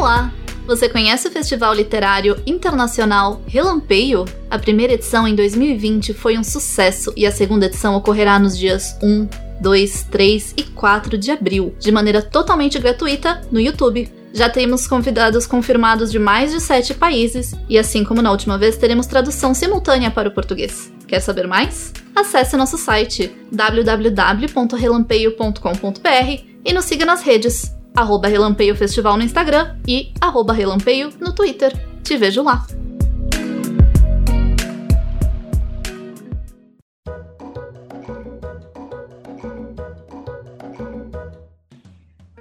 Olá! Você conhece o Festival Literário Internacional Relampeio? A primeira edição em 2020 foi um sucesso e a segunda edição ocorrerá nos dias 1, 2, 3 e 4 de abril, de maneira totalmente gratuita no YouTube. Já temos convidados confirmados de mais de sete países e, assim como na última vez, teremos tradução simultânea para o português. Quer saber mais? Acesse nosso site www.relampeio.com.br e nos siga nas redes, arroba Relampeio Festival no Instagram e arroba Relampeio no Twitter. Te vejo lá!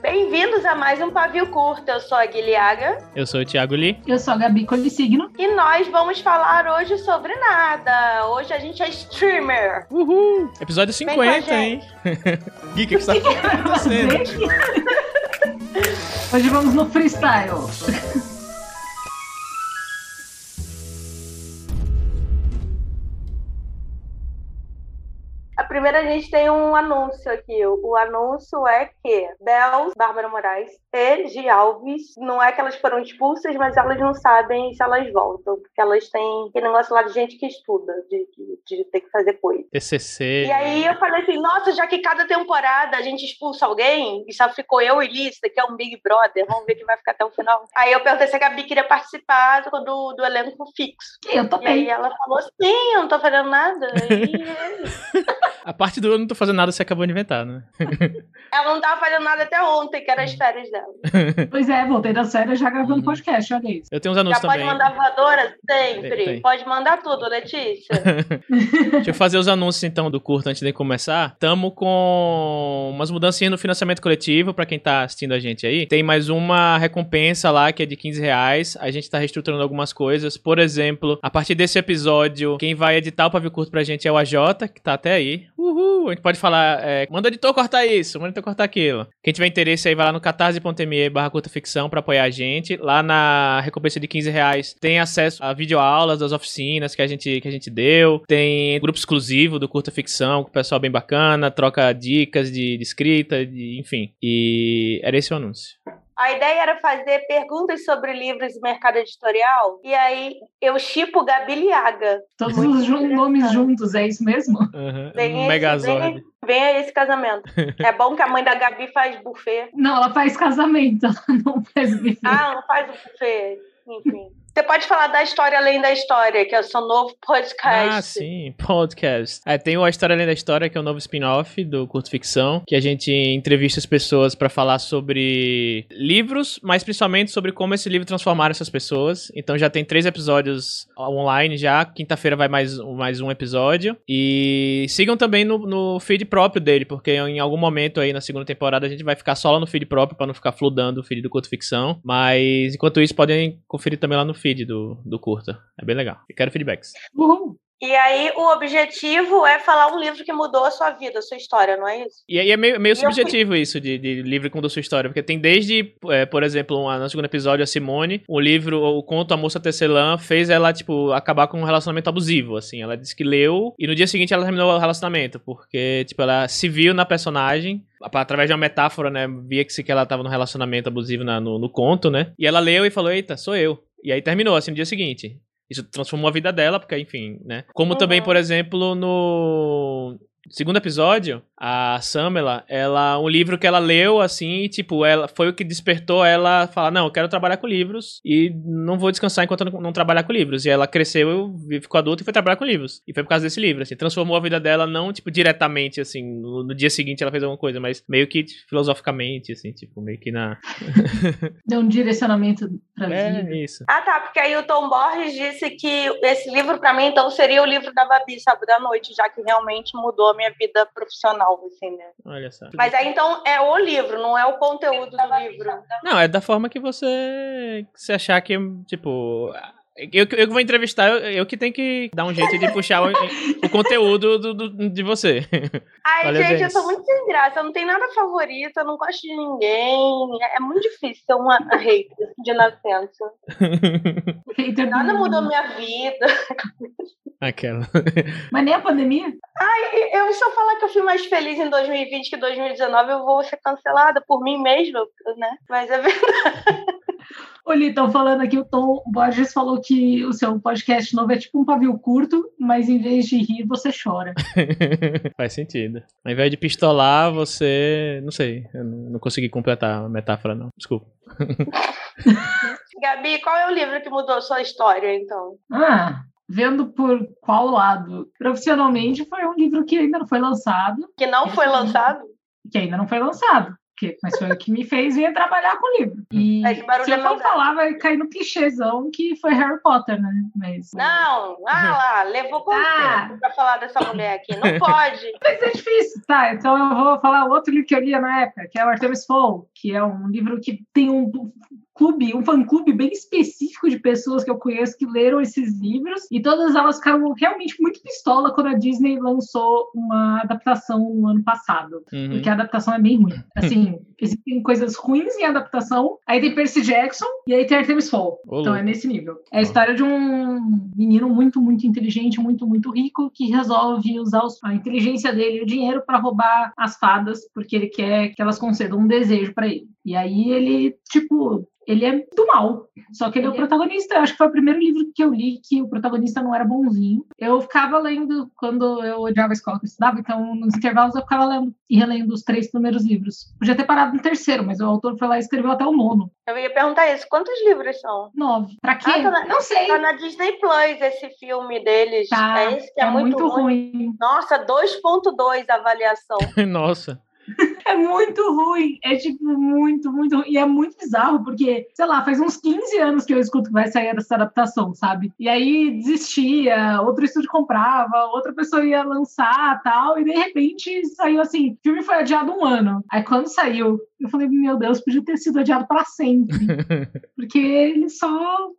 Bem-vindos a mais um Pavio Curto. Eu sou a Guilhaga. Eu sou o Thiago Lee. Eu sou a Gabi Colissigno. E nós vamos falar hoje sobre nada. Hoje a gente é streamer. Uhul! Episódio 50, hein? Gui, o que, que você tá acontecendo? Hoje vamos no freestyle. A primeira a gente tem um anúncio aqui. O anúncio é que Bels, Bárbara Moraes e Gi Alves, não é que elas foram expulsas, mas elas não sabem se elas voltam, porque elas têm aquele negócio lá de gente que estuda, de, de, de ter que fazer coisa. TCC. E aí eu falei assim, nossa, já que cada temporada a gente expulsa alguém, e só ficou eu e Liz, que é um Big Brother, vamos ver quem vai ficar até o final. Aí eu perguntei se a Gabi queria participar do, do, elenco fixo. Eu E topei. aí ela falou, sim, eu não tô fazendo nada. E A parte do eu não tô fazendo nada você acabou de inventar, né? ela não tava fazendo nada até ontem, que eram as férias dela. Pois é, voltei da série já gravando Uhum. podcast, olha isso. Eu tenho uns Já anúncios pode também. mandar voadora? Sempre. Tem, tem. Pode mandar tudo, Letícia. Deixa eu fazer os anúncios então do curto antes de começar. Tamo com umas mudanças no financiamento coletivo pra quem tá assistindo a gente aí. Tem mais uma recompensa lá que é de 15 reais. A gente tá reestruturando algumas coisas. Por exemplo, a partir desse episódio, quem vai editar o pavio curto pra gente é o AJ, que tá até aí. Uhul! A gente pode falar, é, manda o editor cortar isso, manda o editor cortar aquilo. Quem tiver interesse aí vai lá no catarse.me barra curta ficção pra apoiar a gente. Lá na recompensa de 15 reais tem acesso a videoaulas das oficinas que a gente, que a gente deu. Tem grupo exclusivo do curta ficção com o pessoal bem bacana, troca dicas de, de escrita, de- enfim. E era esse o anúncio. A ideia era fazer perguntas sobre livros e mercado editorial. E aí eu chipo Gabi Liaga. Todos os nomes juntos, é isso mesmo? Uhum. Vem esse- Megazord. vem- Venha esse casamento. É bom que a mãe da Gabi faz buffet. Não, ela faz casamento, ela não faz buffet. Ah, não faz o buffet. Enfim. Você pode falar da história além da história, que é o seu novo podcast. Ah, sim, podcast. É, tem o A História Além da História, que é o novo spin-off do Curto Ficção, que a gente entrevista as pessoas pra falar sobre livros, mas principalmente sobre como esse livro transformaram essas pessoas. Então já tem três episódios online já, quinta-feira vai mais, mais um episódio. E sigam também no, no feed próprio dele, porque em algum momento aí na segunda temporada a gente vai ficar só lá no feed próprio pra não ficar fludando o feed do Curto Ficção. Mas enquanto isso, podem conferir também lá no feed do, do Curta. É bem legal. Eu quero feedbacks. Uhul. E aí o objetivo é falar um livro que mudou a sua vida, a sua história, não é isso? E aí é meio, meio subjetivo isso de, de livro que mudou sua história, porque tem desde, é, por exemplo, uma- no segundo episódio, a Simone, o livro, o conto A Moça Tecelã fez ela, tipo, acabar com um relacionamento abusivo, assim. Ela disse que leu e no dia seguinte ela terminou o relacionamento, porque, tipo, ela se viu na personagem, através de uma metáfora, né, via que, se- que ela tava num relacionamento abusivo na- no, no conto, né, e ela leu e falou, eita, sou eu. E aí terminou, assim, no dia seguinte. Isso transformou a vida dela, porque, enfim, né. Como também, Uhum. por exemplo, no segundo episódio, a Samela, ela, um livro que ela leu, assim, e, tipo, ela foi o que despertou ela a falar, não, eu quero trabalhar com livros e não vou descansar enquanto eu não, não trabalhar com livros. E ela cresceu, ficou adulta e foi trabalhar com livros. E foi por causa desse livro, assim, transformou a vida dela, não, tipo, diretamente, assim, no, no dia seguinte ela fez alguma coisa, mas meio que filosoficamente, assim, tipo, meio que na... Deu um direcionamento pra É, vida. isso. Ah, tá, porque aí o Tom Borges disse que esse livro, pra mim, então, seria o livro da Babi, Sábado da Noite, já que realmente mudou a minha vida profissional, assim, né? Olha só. Mas aí, então, é o livro, não é o conteúdo do livro. Não, é da forma que você, que você achar que, tipo... Eu, eu que vou entrevistar, eu, eu que tenho que dar um jeito de puxar o, o conteúdo do- do- de você. Ai, Valeu, gente, eu tô muito sem graça, eu não tenho nada favorito, eu não gosto de ninguém. É muito difícil ser uma hater de nascença. Nada mudou minha vida. Aquela. Mas nem a pandemia? E Eu só falar que eu fui mais feliz em 2020 que 2019, eu vou ser cancelada por mim mesma, né? Mas é verdade. Olha, estão falando aqui, o Tom Borges falou que o seu podcast novo é tipo um pavio curto, mas em vez de rir, você chora. Faz sentido. Ao invés de pistolar, você. Não sei. Eu não consegui completar a metáfora, não. Desculpa. Gabi, qual é o livro que mudou sua história, então? Ah, vendo por qual lado? Profissionalmente, foi um livro que ainda não foi lançado, Que não foi lançado? que ainda não foi lançado. Mas foi o que me fez vir trabalhar com livro. E Esse barulho se eu é for gato. falar, vai cair no clichêzão que foi Harry Potter, né? Mas, Não, ah lá, levou quanto Ah. tempo pra falar dessa mulher aqui? Não pode. Mas é difícil, tá? Então eu vou falar outro livro que eu lia na época, que é o Artemis Fowl, que é um livro que tem um clube, um fã-clube bem específico de pessoas que eu conheço que leram esses livros, e todas elas ficaram realmente muito pistola quando a Disney lançou uma adaptação no ano passado. Uhum. Porque a adaptação é bem ruim. Assim, existem coisas ruins em adaptação, aí tem Percy Jackson e aí tem Artemis Fowl. Então é nesse nível. É a história de um menino muito, muito inteligente, muito, muito rico, que resolve usar os- a inteligência dele e o dinheiro para roubar as fadas, porque ele quer que elas concedam um desejo para ele. E aí ele, tipo, ele é do mal. Só que ele é o é- protagonista. Eu acho que foi o primeiro livro que eu li que o protagonista não era bonzinho. Eu ficava lendo quando eu odiava a escola que eu estudava, então nos intervalos eu ficava lendo e relendo os três primeiros livros. Podia ter parado no terceiro, mas o autor foi lá e escreveu até o nono. Eu ia perguntar isso. Quantos livros são? Nove. Pra quê? Ah, tá na- Não sei. Tá na Disney Plus esse filme deles. Tá, é esse que é, muito, ruim. ruim. Nossa, 2.2 a avaliação. Nossa. É muito ruim. É tipo muito, muito ruim. E é muito bizarro, porque, sei lá, faz uns 15 anos que eu escuto que vai sair essa adaptação, sabe? E aí desistia, outro estúdio comprava, outra pessoa ia lançar tal, e de repente saiu assim: o filme foi adiado um ano. Aí quando saiu, eu falei, meu Deus, podia ter sido adiado para sempre. Porque eles só.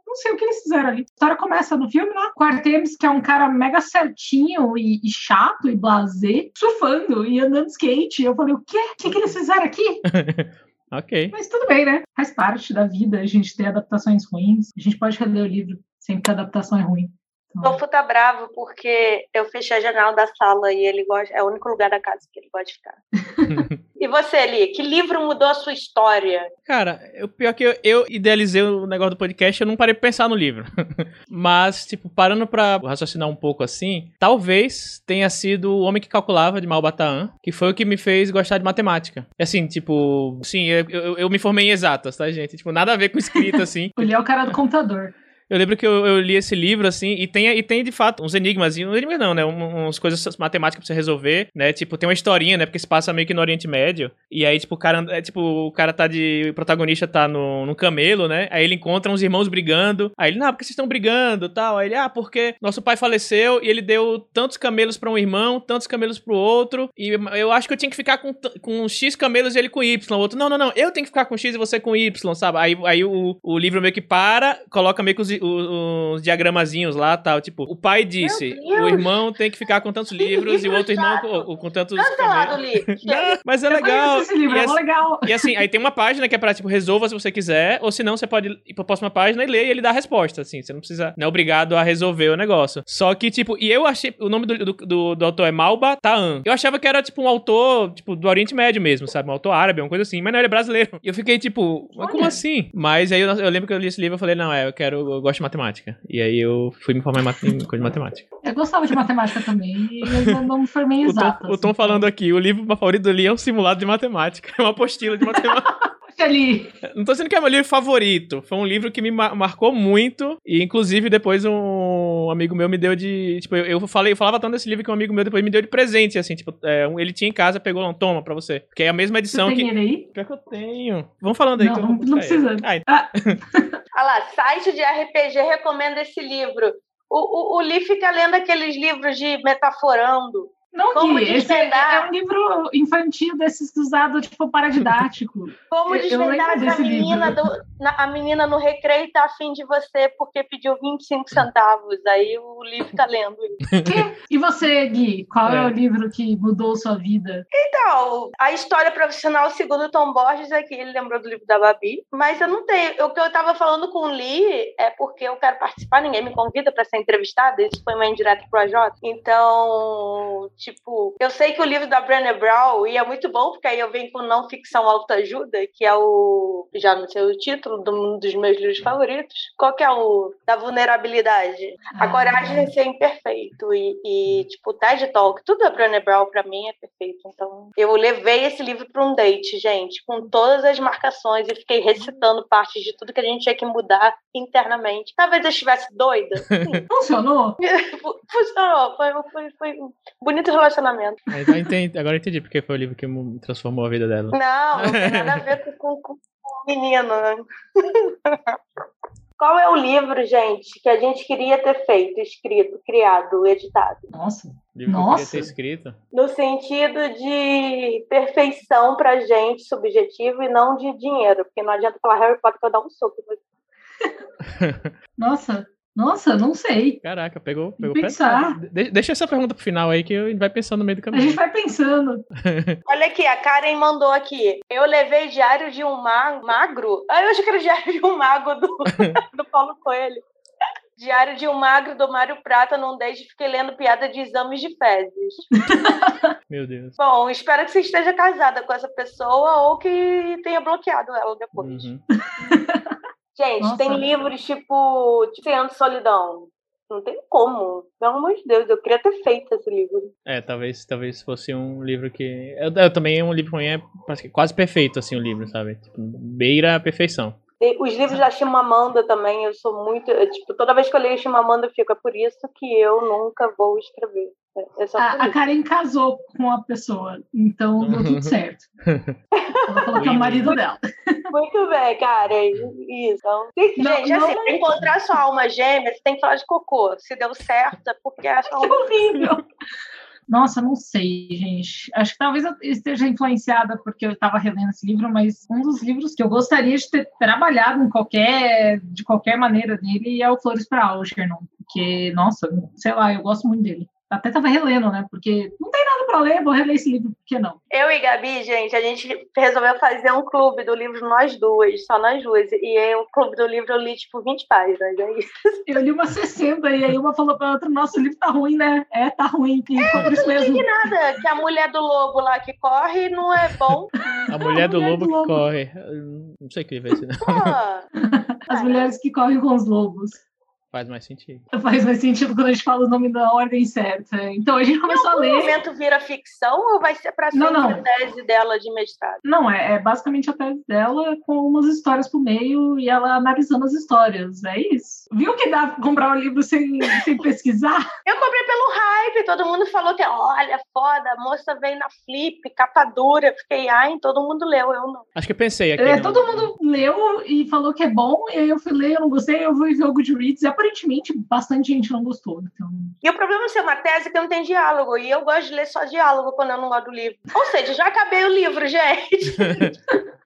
Não sei o que eles fizeram ali. A história começa no filme lá, com Artemis, que é um cara mega certinho e, e chato e blasé, surfando e andando de skate. Eu falei, o quê? O que, que eles fizeram aqui? ok. Mas tudo bem, né? Faz parte da vida a gente ter adaptações ruins. A gente pode reler o livro sempre que a adaptação é ruim. O Então, Tofu tá bravo porque eu fechei a janela da sala e ele gosta. É o único lugar da casa que ele gosta de ficar. e você, Li, que livro mudou a sua história? Cara, o pior que eu, eu idealizei o negócio do podcast, eu não parei pra pensar no livro. Mas, tipo, parando pra raciocinar um pouco assim, talvez tenha sido O Homem que Calculava, de Malbataan, que foi o que me fez gostar de matemática. E Assim, tipo, sim, eu, eu, eu me formei em exatas, tá, gente? Tipo, nada a ver com escrita, assim. ele é o cara do computador. Eu lembro que eu, eu li esse livro, assim, e tem, e tem de fato uns enigmas, não enigmas não, né? Um- Uns coisas matemáticas pra você resolver, né? Tipo, tem uma historinha, né? Porque se passa meio que no Oriente Médio. E aí, tipo, o cara, é, tipo, o cara tá de. O protagonista tá no, no camelo, né? Aí ele encontra uns irmãos brigando. Aí ele, não, porque vocês estão brigando tal. Aí ele, ah, porque nosso pai faleceu e ele deu tantos camelos pra um irmão, tantos camelos pro outro. E eu acho que eu tinha que ficar com, com X camelos e ele com Y. O outro, não, não, não, eu tenho que ficar com X e você com Y, sabe? Aí, aí o, o livro meio que para, coloca meio que os, os, os diagramazinhos lá tal. Tipo, o pai disse: o irmão tem que ficar com tantos livros e o outro irmão com, com tantos. Não, mas é legal. livro, E é assim- legal. e assim, aí tem uma página que é pra, tipo, resolva se você quiser, ou se não, você pode ir pra próxima página e ler e ele dá a resposta, assim. Você não precisa, não é obrigado a resolver o negócio. Só que, tipo, e eu achei, o nome do, do, do, do autor é Malba Taan. Eu achava que era, tipo, um autor, tipo, do Oriente Médio mesmo, sabe? Um autor árabe, uma coisa assim, mas não, ele é brasileiro. E eu fiquei, tipo, mas como assim? Mas aí eu, eu lembro que eu li esse livro e falei, não, é, eu quero, eu gosto de matemática. E aí eu fui me formar em, coisa de matemática. Eu gostava de matemática também, e eu não- não me formei em O Tom, exatas. o Tom falando aqui, o livro favorito do Lee é um simulado de matemática. É uma apostila de matemática. Ali. Não tô dizendo que é meu livro favorito. Foi um livro que me ma- marcou muito. E, inclusive, depois um amigo meu me deu de. Tipo, eu, eu falei, eu falava tanto desse livro que um amigo meu depois me deu de presente, assim, tipo, é, ele tinha em casa, pegou, não, toma pra você. Porque é a mesma Você edição tem que. ele aí? Pior que eu tenho. Vamos falando aí Não, não- não precisa. Ah, Ah, Olha lá, site de RPG recomenda esse livro. O, o, o Li fica lendo aqueles livros de metaforando. Não, Como Gui, esse é, desvendar? é um livro infantil desses usados, tipo, paradidático. Como Eu- eu desvendar a menina, livro. do, na- a menina no recreio tá afim de você porque pediu 25 centavos. Aí o Li fica lendo. E você, Gui, qual é. É. o livro que mudou sua vida? Então, a história profissional, segundo o Tom Borges, é que ele lembrou do livro da Babi, mas eu não tenho. O que eu tava falando com o Lee é porque eu quero participar, ninguém me convida para ser entrevistada, isso foi uma indireta pro AJ. Então, Tipo, eu sei que o livro da Brené Brown, e é muito bom, porque aí eu venho com não ficção autoajuda, que é o. Já não sei o título, de um dos meus livros favoritos. Qual que é o. Da vulnerabilidade? A Ah. coragem de ser imperfeito. E, e, tipo, o TED Talk, tudo da Brené Brown pra mim é perfeito. Então, eu levei esse livro pra um date, gente, com todas as marcações e fiquei recitando partes de tudo que a gente tinha que mudar internamente. Talvez eu estivesse doida. Sim, Funcionou? funcionou. Foi, foi, foi um bonito relacionamento. Eu entendi- agora eu entendi porque foi o livro que transformou a vida dela. Não, não tem nada a ver com, com, com o menino. né? Qual é o livro, gente, que a gente queria ter feito, escrito, criado, editado? Nossa. Livro que Nossa. queria ter escrito. No sentido de perfeição pra gente, subjetivo, e não de dinheiro. Porque não adianta falar Harry Potter que eu dar um soco. Nossa. Nossa, não sei. Caraca, pegou, pegou pensar. De- deixa essa pergunta pro final aí que a gente vai pensando no meio do A caminho. gente vai pensando. Olha aqui, a Karen mandou aqui. Eu levei Diário de um ma- Magro. Ah, eu achei que era o Diário de um Mago do, do Paulo Coelho. Diário de um Magro do Mário Prata num date fiquei lendo piada de exames de fezes. Meu Deus. Bom, espero que você esteja casada com essa pessoa ou que tenha bloqueado ela depois. Uhum. Gente, Nossa. tem livros tipo Cem Solidão. Não tem como. Pelo amor de Deus, eu queria ter feito esse livro. É, talvez, talvez fosse um livro que. Eu, eu também é um livro que pra mim é quase- quase perfeito, assim, o livro, sabe? Tipo, beira a perfeição. Os livros da Chimamanda também, eu sou muito. Tipo, toda vez que eu leio Chimamanda, eu fico, é por isso que eu nunca vou escrever. É- É só A, a. Karen casou com a pessoa, então deu tudo certo. Ela falou que é o marido dela. Muito bem, cara. é Isso. Então, Não, gente, não- assim, pra encontrar sua alma gêmea, você tem que falar de cocô. Se deu certo, é porque a sua Que horrível. Nossa, não sei, gente. Acho que talvez eu esteja influenciada porque eu estava relendo esse livro, mas um dos livros que eu gostaria de ter trabalhado em qualquer, de qualquer maneira nele é o Flores para Algernon, porque, nossa, sei lá, eu gosto muito dele. Até tava relendo, né? Porque não tem nada para ler, vou reler esse livro, por que não? Eu e Gabi, gente, a gente resolveu fazer um clube do livro nós duas, só nós duas. E aí, o clube do livro eu li, tipo, 20 páginas. É isso. Eu li uma 60 e aí uma falou pra outra, nossa, o livro tá ruim, né? É, tá ruim, e ficou por isso mesmo. Nada, que a mulher do lobo lá que corre não é bom. A mulher do Mulher lobo do que lobo. corre. Eu Não sei o que vai ser, não. Pô, As mulheres que correm com os lobos. Faz mais sentido. Faz mais sentido quando a gente fala o nome da ordem certa. Então a gente começou a no ler. momento vira ficção ou vai ser sempre não. a tese dela de mestrado? Não, é, é basicamente a tese dela com umas histórias pro meio e ela analisando as histórias. É isso. Viu que dá pra comprar um livro sem, sem pesquisar? Eu comprei pelo hype, todo mundo falou que, olha, foda, a moça veio na flip, capa dura. Fiquei, ai, todo mundo leu, eu não. Acho que eu pensei aqui. É, todo mundo leu e falou que é bom, e aí eu fui ler, eu não gostei, eu fui ver o Goodreads, e aparentemente bastante gente não gostou. Então, E o problema de ser uma tese é que não tem diálogo, e eu gosto de ler só diálogo quando eu não gosto do livro. Ou seja, já acabei o livro, gente.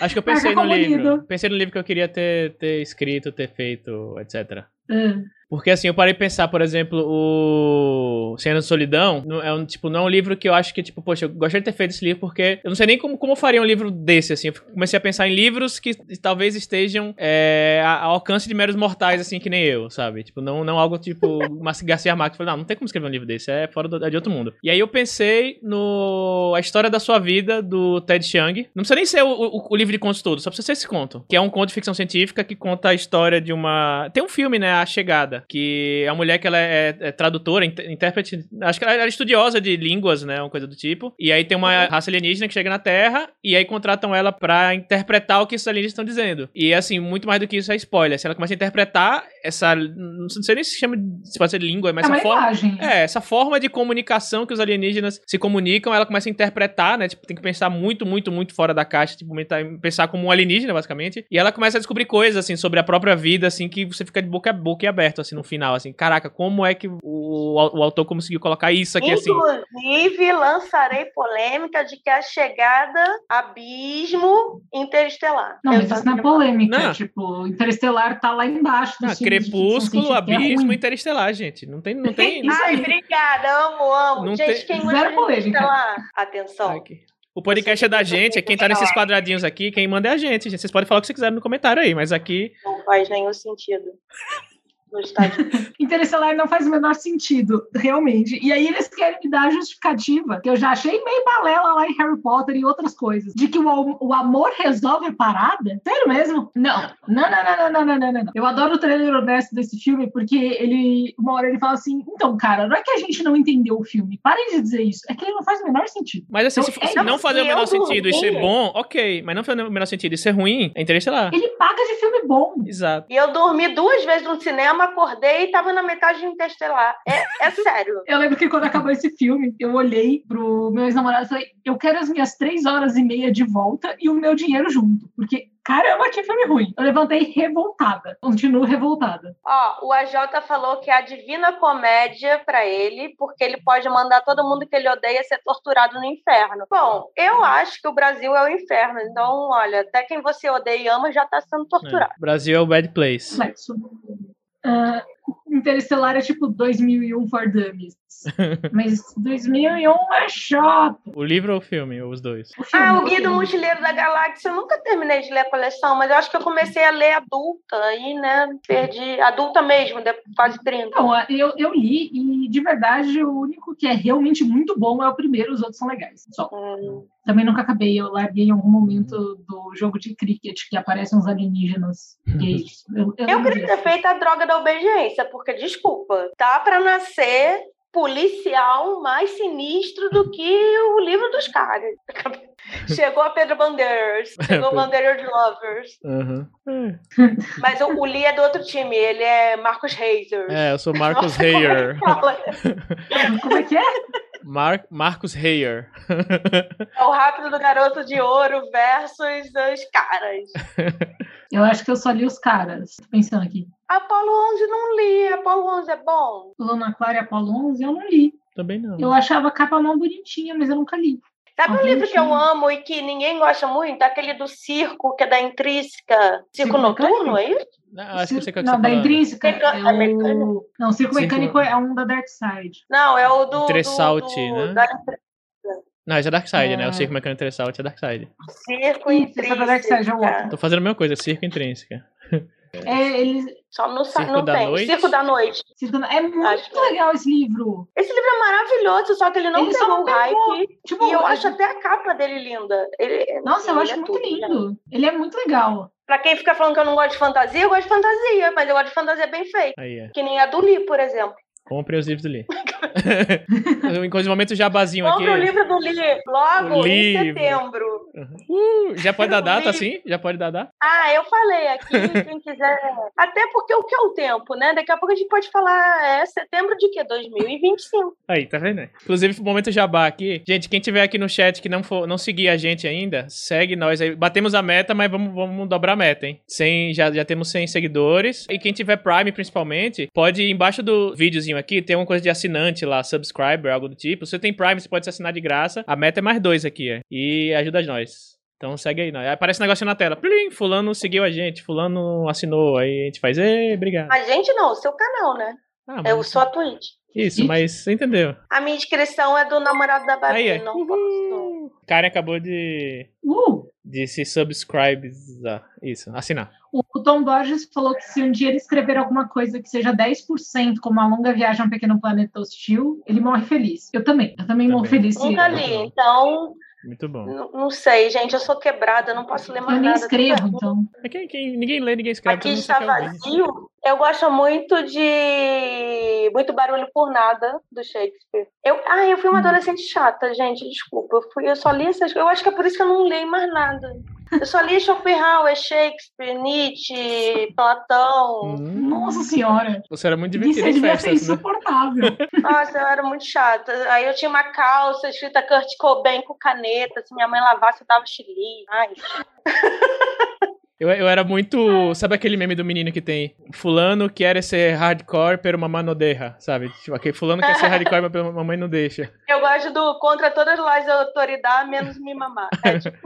Acho que eu pensei no livro. lido. Pensei no livro que eu queria ter, ter escrito, ter feito, etc. é. Porque assim, eu parei de pensar, por exemplo, o Cena de Solidão, é um, tipo, não é um livro que eu acho que, tipo, poxa, eu gostaria de ter feito esse livro porque eu não sei nem como, como eu faria um livro desse, assim. Eu comecei a pensar em livros que talvez estejam é, ao alcance de meros mortais, assim, que nem eu, sabe? Tipo, não, não algo tipo Garcia Marques. Falei, não, não tem como escrever um livro desse, é fora do- é de outro mundo. E aí eu pensei no A História da Sua Vida, do Ted Chiang. Não precisa nem ser o, o- o livro de contos todo, só precisa ser esse conto. Que é um conto de ficção científica que conta a história de uma... Tem um filme, né, A Chegada, que é uma mulher que ela é, é tradutora, inter- intérprete... Acho que ela é estudiosa de línguas, né, uma coisa do tipo. E aí tem uma raça alienígena que chega na Terra e aí contratam ela pra interpretar o que esses alienígenas estão dizendo. E assim, muito mais do que isso é spoiler. Se ela começa a interpretar essa... Não sei nem se chama... Se pode ser língua, mas é essa forma... É, essa forma de comunicação que os alienígenas se comunicam, ela começa a interpretar, né? Tipo, tem que pensar muito, muito, muito fora da caixa, tipo, pensar como um alienígena, basicamente. E ela começa a descobrir coisas, assim, sobre a própria vida, assim, que você fica de boca a boca e aberto, assim, no final, assim. Caraca, como é que o, o autor conseguiu colocar isso aqui, assim? Inclusive, lançarei polêmica de que a chegada abismo interestelar. Não, mas isso não é polêmica. Não. Tipo, Interestelar tá lá embaixo. dos Ah, Crepúsculo, é Abismo, ruim. Interestelar, gente. Não tem, não tem... Isso Ai, aí. obrigada, amo, amo. Não Gente, tem- quem manda. Interestelar? Atenção. Aqui. O podcast é da gente, é quem tá nesses quadradinhos aqui, quem manda é a gente, gente. Vocês podem falar o que vocês quiserem no comentário aí, mas aqui Não faz nenhum sentido. No estádio. Interestelar não faz o menor sentido, realmente. E aí eles querem me dar a justificativa, que eu já achei meio balela lá em Harry Potter e outras coisas, de que o, o amor resolve a parada? Sério mesmo? Não. Não, não, não, não, não, não, não, não. Eu adoro o trailer honesto desse filme, porque ele, uma hora ele fala assim, então, cara, não é que a gente não entendeu o filme, parem de dizer isso, é que ele não faz o menor sentido. Mas assim, Então, se, é se não fazer o menor sentido e ser bom, ok. Mas não fazer o menor sentido e ser ruim, é interestelar. Ele paga de filme bom. Exato. E eu dormi duas vezes no cinema, acordei e tava na metade de Interestelar. É, é sério. Eu lembro que quando acabou esse filme, eu olhei pro meu ex-namorado e falei: eu quero as minhas três horas e meia de volta e o meu dinheiro junto. Porque, caramba, que filme ruim. Eu levantei revoltada. Continuo revoltada. Ó, o AJ falou que é a divina comédia pra ele, porque ele pode mandar todo mundo que ele odeia ser torturado no inferno. Bom, eu acho que o Brasil é o inferno. Então, olha, até quem você odeia e ama já tá sendo torturado. É. Brasil é o bad place. Complexo. Ah, Interestelar é tipo 2001 for Dummies. Mas 2001 é chato. O livro ou o filme? Ou os dois? O filme, Ah, o Guia do. Mochileiro da Galáxia, eu nunca terminei de ler a coleção, mas eu acho que eu comecei a ler adulta, aí, né, perdi, adulta mesmo, depois quase 30. Não, eu, eu li e de verdade o único que é realmente muito bom é o primeiro, os outros são legais. Só. Hum. Também nunca acabei, eu larguei em algum momento do jogo de cricket que aparecem uns alienígenas gays. Eu, eu Eu queria ter feito a droga da obediência, porque, desculpa, tá pra nascer policial mais sinistro do que o livro dos caras. Chegou a Pedro Bandeiras, chegou o Bandeiras Lovers. Aham. Mas o, o Lee é do outro time, ele é Marcos Reiser. É, eu sou como é fala? Como é que é? Mar Marcus Heyer. É o rápido do garoto de ouro versus os caras. Eu acho que eu só li os caras. Tô pensando aqui. Apolo 11 não li, Apolo 11 é bom. Luna Clara e Apolo 11 eu não li. Também não. Eu achava a capa mó bonitinha, mas eu nunca li. Sabe um livro que eu amo e que ninguém gosta muito? Aquele do circo, que é da Intrínseca. Circo Circo Noturno, é isso? Não, acho que eu sei o que não, tá da. Intrínseca. É é mecânico? o... Não, Circo Circo- Mecânico é um da Dark Side. Não, é o do. Do, né? Da Não, esse é Darkseid, né? É. O Circo Mecânico Interessalt é Darkseid. Circo Isso, esse é da Dark Side, é o outro. Intrínseca. Tô fazendo a mesma coisa, Circo Intrínseca. É, eles... Só no Circo não da tem. Noite? Circo da Noite. Circo- É muito Acho que- legal esse livro. Esse livro é maravilhoso, só que ele não Ele pegou não o hype. Tipo, E eu é- acho até a capa dele linda. Ele, Nossa, eu ele acho é muito tudo, né? lindo. Ele é muito legal. Pra quem fica falando que eu não gosto de fantasia, eu gosto de fantasia, mas eu gosto de fantasia bem feita. Aí, é. Que nem a do Lee, por exemplo. Comprem os livros do Lee. O momento jabazinho aqui. Compre o livro do Lee logo O em setembro. Uh, já pode dar O data, assim? Já pode dar data? Ah, eu falei aqui, quem quiser. Até porque o que é o tempo, né? Daqui a pouco a gente pode falar, é setembro de quê? 2025. Aí, tá vendo? Inclusive, momento jabá aqui. Gente, quem tiver aqui no chat que não for, não seguir a gente ainda, segue nós aí. Batemos a meta, mas vamos, vamos dobrar a meta, hein? 100, já, já temos 100 seguidores. E quem tiver Prime, principalmente, pode ir embaixo do aqui, tem uma coisa de assinante lá, subscriber, algo do tipo. Se você tem Prime, você pode se assinar de graça. A meta é mais dois aqui, é. E ajuda nós. Então segue aí, nós. Aí Aparece um negócio na tela. Plim, fulano seguiu a gente, fulano assinou. Aí a gente faz, ei, obrigado. A gente não, o seu canal, né? Ah, Eu mas- sou a Twitch. Isso, mas você entendeu. A minha inscrição é do namorado da Babi, Aí, é. não posso. Karen acabou de, Uh! de se subscribe. Isso, assinar. O Tom Borges falou que se um dia ele escrever alguma coisa que seja 10% como a longa viagem a um pequeno planeta hostil, ele morre feliz. Eu também. Eu também, morro Também. feliz. se- Nunca li, então Muito bom. n- não sei, gente. Eu sou quebrada, eu não posso ler mais Eu nem nada. escrevo, então. É quem, quem- ninguém lê, ninguém escreve. Aqui está vazio. Eu gosto muito de Muito Barulho por Nada, do Shakespeare. Eu, ah, eu fui uma adolescente chata, gente, desculpa. Eu, fui, eu só li essas Eu acho que é por isso que eu não leio mais nada. Eu só li Schopenhauer, Shakespeare, Nietzsche, Platão. Hum, Nossa senhora. você era muito aí em devia ser festas, né? insuportável. Nossa, eu era muito chata. Aí eu tinha uma calça escrita Kurt Cobain com caneta. Se minha mãe lavasse, eu dava chili. Ai. Eu, eu era muito. Sabe aquele meme do menino que tem? Fulano quer ser hardcore, pero mamãe não deixa, sabe? Tipo, aquele fulano quer ser hardcore, mas mamãe não deixa. Eu gosto do contra todas as leis da autoridade, menos me mamar. É tipo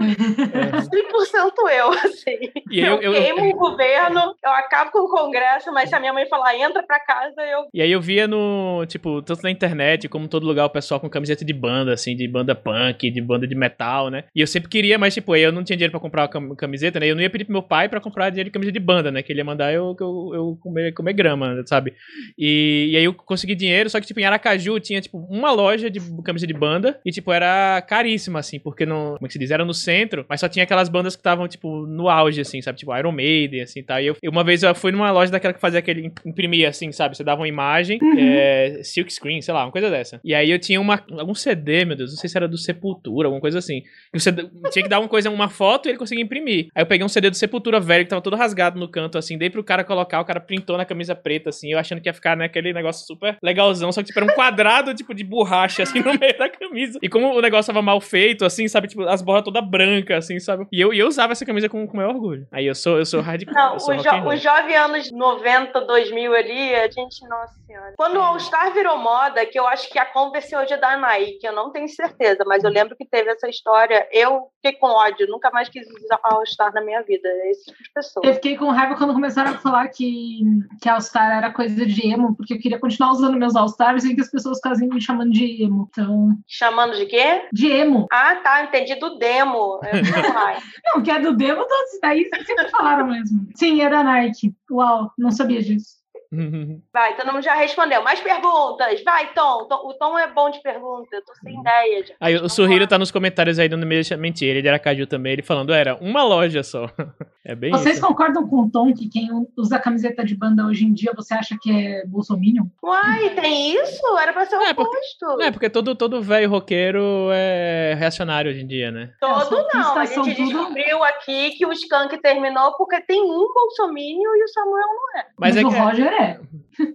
100% eu, assim. E eu, eu- eu- queimo o governo, eu acabo com o Congresso, mas se a minha mãe falar entra pra casa, eu. E aí eu via no, tipo, tanto na internet como em todo lugar o pessoal com camiseta de banda, assim, de banda punk, de banda de metal, né? E eu sempre queria, mas tipo, aí eu não tinha dinheiro pra comprar uma cam- camiseta, né? Eu não ia pedir pro meu pai pra comprar dinheiro de camisa de banda, né? Que ele ia mandar eu, eu, eu comer, comer grama, sabe? E, e aí eu consegui dinheiro, só que, tipo, em Aracaju tinha, tipo, uma loja de camisa de banda e, tipo, era caríssima, assim, porque não. Como é que se diz? Era no centro, mas só tinha aquelas bandas que estavam, tipo, no auge, assim, sabe? Tipo, Iron Maiden, assim, tá? E eu, uma vez eu fui numa loja daquela que fazia aquele. imprimia, assim, sabe? Você dava uma imagem, uhum. é, silk screen, sei lá, uma coisa dessa. E aí eu tinha uma, algum CD, meu Deus, não sei se era do Sepultura, alguma coisa assim. E você tinha que dar uma coisa, uma foto e ele conseguia imprimir. Aí eu peguei um CD do Sepultura velho que tava todo rasgado no canto, assim, dei pro cara colocar, o cara printou na camisa preta, assim, eu achando que ia ficar, né, aquele negócio super legalzão, só que tipo, era um quadrado, tipo, de borracha, assim, no meio da camisa. E como o negócio tava mal feito, assim, sabe, tipo, as borras todas brancas, assim, sabe? E eu, eu usava essa camisa com, com o maior orgulho. Aí eu sou, eu sou radical. Não, os jo jovens anos 90, 2000 ali, a gente, nossa senhora. Quando o All Star virou moda, que eu acho que a Converse hoje é da Nike, eu não tenho certeza, mas eu lembro que teve essa história, eu fiquei com ódio, nunca mais quis usar All Star na minha vida, é esse tipo de pessoa. Eu fiquei com raiva quando começaram a falar que, que All Star era coisa de emo, porque eu queria continuar usando meus All Stars e que as pessoas ficassem me chamando de emo, então... Chamando de quê? De emo. Ah, tá, entendi, do demo. não, que é do demo, todos daí sempre falaram mesmo. Sim, era Nike. Uau, não sabia disso. Vai, todo mundo já respondeu. Mais perguntas. Vai, Tom. Tom o Tom é bom de pergunta. Eu tô sem ideia. Já. Aí o Surriro tá nos comentários aí dando meio mentir. Ele era Caju também. Ele falando, era uma loja só. É bem Vocês isso. concordam com o Tom que quem usa camiseta de banda hoje em dia você acha que é bolsominion? Uai, tem isso? Era pra ser o é, oposto. Porque, é, porque todo, todo velho roqueiro é reacionário hoje em dia, né? Todo é, não. A gente tudo... descobriu aqui que o Skank terminou porque tem um bolsominion e o Samuel não é. Mas, Mas é o que... Roger é.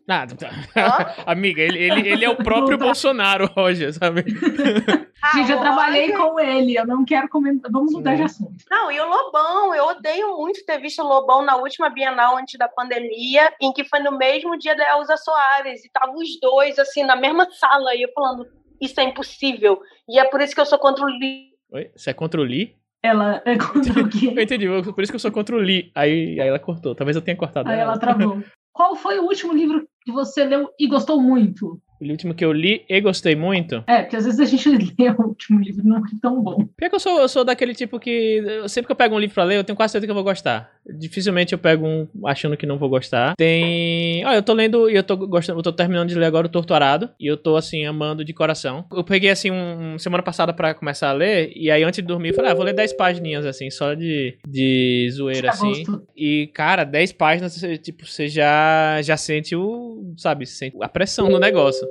Ah, amiga, ele, ele, ele é o próprio Bolsonaro, Roger, sabe? Ah, Gente, eu trabalhei com ele, eu não quero comentar. Vamos mudar de assunto. Não, e o Lobão, eu odeio muito ter visto o Lobão na última Bienal antes da pandemia, em que foi no mesmo dia da Elza Soares, e estavam os dois, assim, na mesma sala, e eu falando, isso é impossível. E é por isso que eu sou contra o Lee. Oi? Você é contra o Lee? Ela é contra o quê? eu entendi, por isso que eu sou contra o Lee. Aí, aí ela cortou, talvez eu tenha cortado. Aí ela, ela travou. Qual foi o último livro que você leu e gostou muito? O último que eu li e gostei muito. É, porque às vezes a gente lê o último livro não é tão bom. Porque eu sou, eu sou daquele tipo que. Sempre que eu pego um livro pra ler, eu tenho quase certeza que eu vou gostar. Dificilmente eu pego um achando que não vou gostar. Tem. Olha, eu tô lendo e eu tô gostando. Eu tô terminando de ler agora o Torturado. E eu tô, assim, amando de coração. Eu peguei, assim, um, semana passada pra começar a ler. E aí, antes de dormir, eu falei, ah, vou ler 10 páginas, assim, só de, de zoeira, assim. E, cara, 10 páginas, tipo, você já, já sente o. Sabe, sente a pressão do negócio.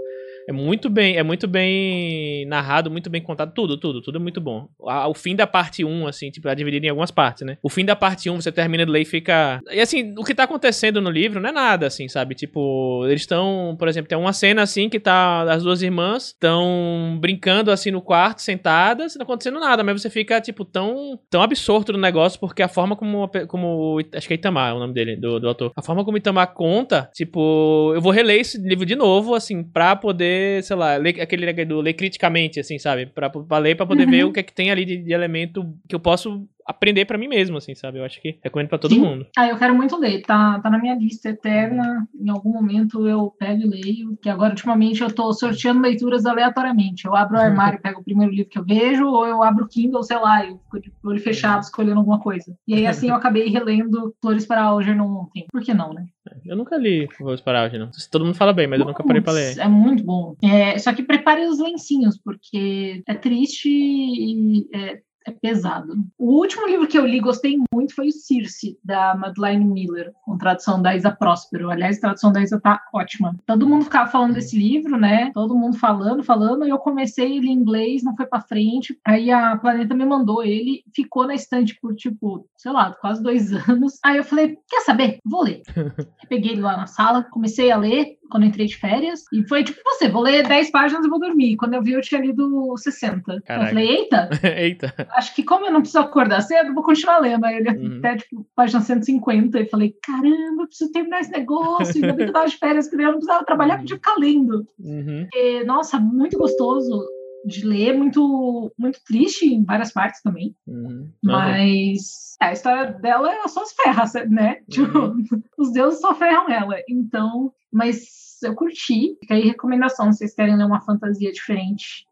É muito bem, é muito bem narrado, muito bem contado, tudo, tudo, tudo é muito bom. O fim da parte 1, assim, tipo, é dividido em algumas partes, né? O fim da parte 1, você termina de ler e fica. E assim, o que tá acontecendo no livro não é nada, assim, sabe? Tipo, eles estão, por exemplo, tem uma cena assim que tá. As duas irmãs estão brincando assim no quarto, sentadas, não acontecendo nada, mas você fica, tipo, tão, tão absorto no negócio, porque a forma como. como acho que é Itamar é o nome dele, do, do autor. A forma como Itamar conta, tipo, eu vou reler esse livro de novo, assim, pra poder sei lá, ler, aquele ler criticamente, assim, sabe? Pra, pra ler, pra poder uhum. ver o que é que tem ali de, de elemento que eu posso aprender para mim mesmo, assim, sabe? Eu acho que recomendo para todo Sim. mundo. Ah, eu quero muito ler, tá, tá na minha lista eterna. Em algum momento eu pego e leio, que agora ultimamente eu tô sorteando leituras aleatoriamente. Eu abro o armário, pego o primeiro livro que eu vejo, ou eu abro o Kindle, sei lá, e fico de olho fechado escolhendo alguma coisa. E aí assim eu acabei relendo Flores para Algernon ontem. Por que não, né? Eu nunca li Flores para Algernon. Todo mundo fala bem, mas eu nunca parei para ler. É muito bom. É, só que prepare os lencinhos, porque é triste e é, é pesado. O último livro que eu li, gostei muito, foi o Circe, da Madeleine Miller, com tradução da Isa Próspero. Aliás, a tradução da Isa tá ótima. Todo mundo ficava falando desse livro, né? Todo mundo falando, falando, e eu comecei ele em inglês, não foi para frente. Aí a Planeta me mandou ele, ficou na estante por, tipo, sei lá, quase dois anos. Aí eu falei, quer saber? Vou ler. Peguei ele lá na sala, comecei a ler, quando entrei de férias. E foi tipo você, vou ler 10 páginas e vou dormir. Quando eu vi, eu tinha lido 60. Caraca. Eu falei, eita! eita! Acho que como eu não preciso acordar cedo, vou continuar lendo. Aí ele uhum. até, tipo, página 150. E falei, caramba, eu preciso terminar esse negócio. Ainda bem que eu tava de férias, que eu não precisava trabalhar, uhum. podia ficar lendo. Uhum. E, nossa, muito gostoso de ler, muito, muito triste em várias partes também. Uhum. Mas a história dela é só as ferras, né? Tipo, uhum. os deuses só ferram ela. Então, mas eu curti. Fica aí recomendação, se vocês querem ler uma fantasia diferente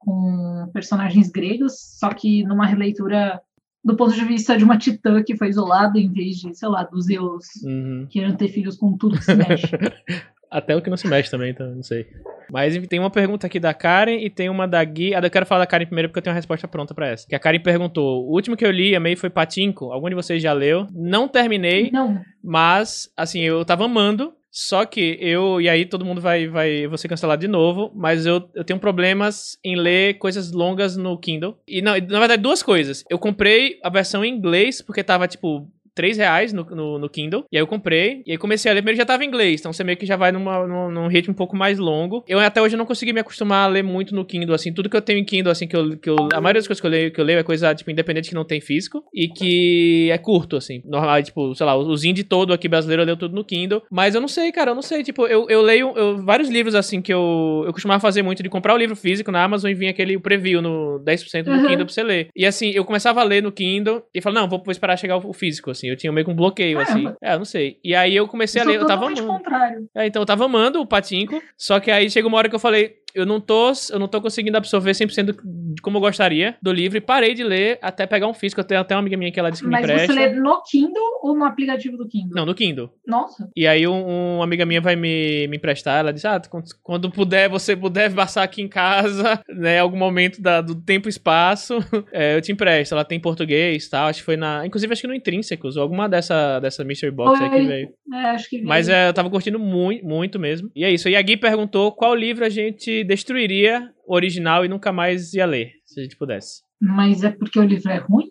com personagens gregos, só que numa releitura do ponto de vista de uma titã que foi isolada em vez de, sei lá, dos Zeus Uhum. querendo ter filhos com tudo que se mexe. Até o que não se mexe também, então não sei. Mas tem uma pergunta aqui da Karen e tem uma da Gui. Ah, eu quero falar da Karen primeiro porque eu tenho uma resposta pronta pra essa. Que a Karen perguntou: o último que eu li, amei, foi Patinco. Algum de vocês já leu? Não terminei, Não, mas, assim, eu tava amando. Só que eu, e aí todo mundo vai, vai ser cancelado de novo, mas eu, eu tenho problemas em ler coisas longas no Kindle. E não, na verdade, duas coisas. Eu comprei a versão em inglês, porque tava, tipo, 3 reais no, no, no Kindle. E aí eu comprei. E aí comecei a ler. Primeiro já tava em inglês. Então você meio que já vai numa, num, num ritmo um pouco mais longo. Eu até hoje não consegui me acostumar a ler muito no Kindle. Assim, tudo que eu tenho em Kindle, assim, que eu. Que eu a maioria das coisas que eu leio, que eu leio é coisa, tipo, independente que não tem físico. E que é curto, assim. Normal, tipo, sei lá, os indie todo aqui brasileiro eu leio tudo no Kindle. Mas eu não sei, cara, eu não sei. Tipo, eu, eu leio eu- vários livros, assim, que eu, eu costumava fazer muito de comprar o livro físico na Amazon e vinha aquele o preview no 10% do Uhum. Kindle pra você ler. E assim, eu começava a ler no Kindle e falava, não, vou, vou esperar chegar o físico, assim. Eu tinha meio que um bloqueio, assim. É, eu não sei. E aí eu comecei a sou ler, eu tava amando. contrário. É, então eu tava amando o Patinco, só que aí chegou uma hora que eu falei, eu não tô, eu não tô conseguindo absorver 100% do- de como eu gostaria do livro e parei de ler até pegar um físico. Eu tenho até uma amiga minha que ela disse que Mas me empresta. você lê no Kindle ou no aplicativo do Kindle? Não, no Kindle. Nossa. E aí um, uma amiga minha vai me, me emprestar, ela disse, ah, quando, puder, você puder passar aqui em casa, né, algum momento da- do tempo e espaço, é, eu te empresto. Ela tem português e tal, acho que foi na, inclusive acho que no Intrínsecos, ou alguma dessa, dessa Mystery Box aí que veio. É, acho que Mas veio. é, eu tava curtindo muito, muito mesmo. E é isso. E a Gui perguntou qual livro a gente destruiria o original e nunca mais ia ler, se a gente pudesse. Mas é porque o livro é ruim?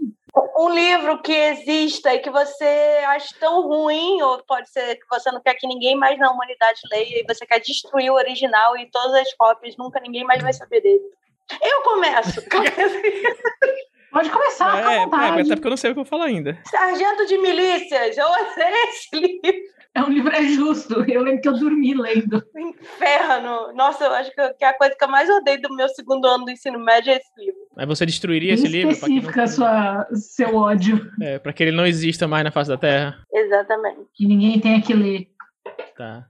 Um livro que exista e que você acha tão ruim, ou pode ser que você não quer que ninguém mais na humanidade leia e você quer destruir o original e todas as cópias, nunca ninguém mais vai saber dele. Eu começo. Pode começar, é, é, vontade. até porque eu não sei o que eu vou falar ainda. Sargento de Milícias, eu odeio esse livro. É um livro é justo. Eu lembro que eu dormi lendo. Inferno. Nossa, eu acho que que a coisa que eu mais odeio do meu segundo ano do ensino médio é esse livro. Mas você destruiria esse livro pra que, específica a não, sua, seu ódio. é, pra que ele não exista mais na face da Terra? Exatamente. Que ninguém tenha que ler. Tá.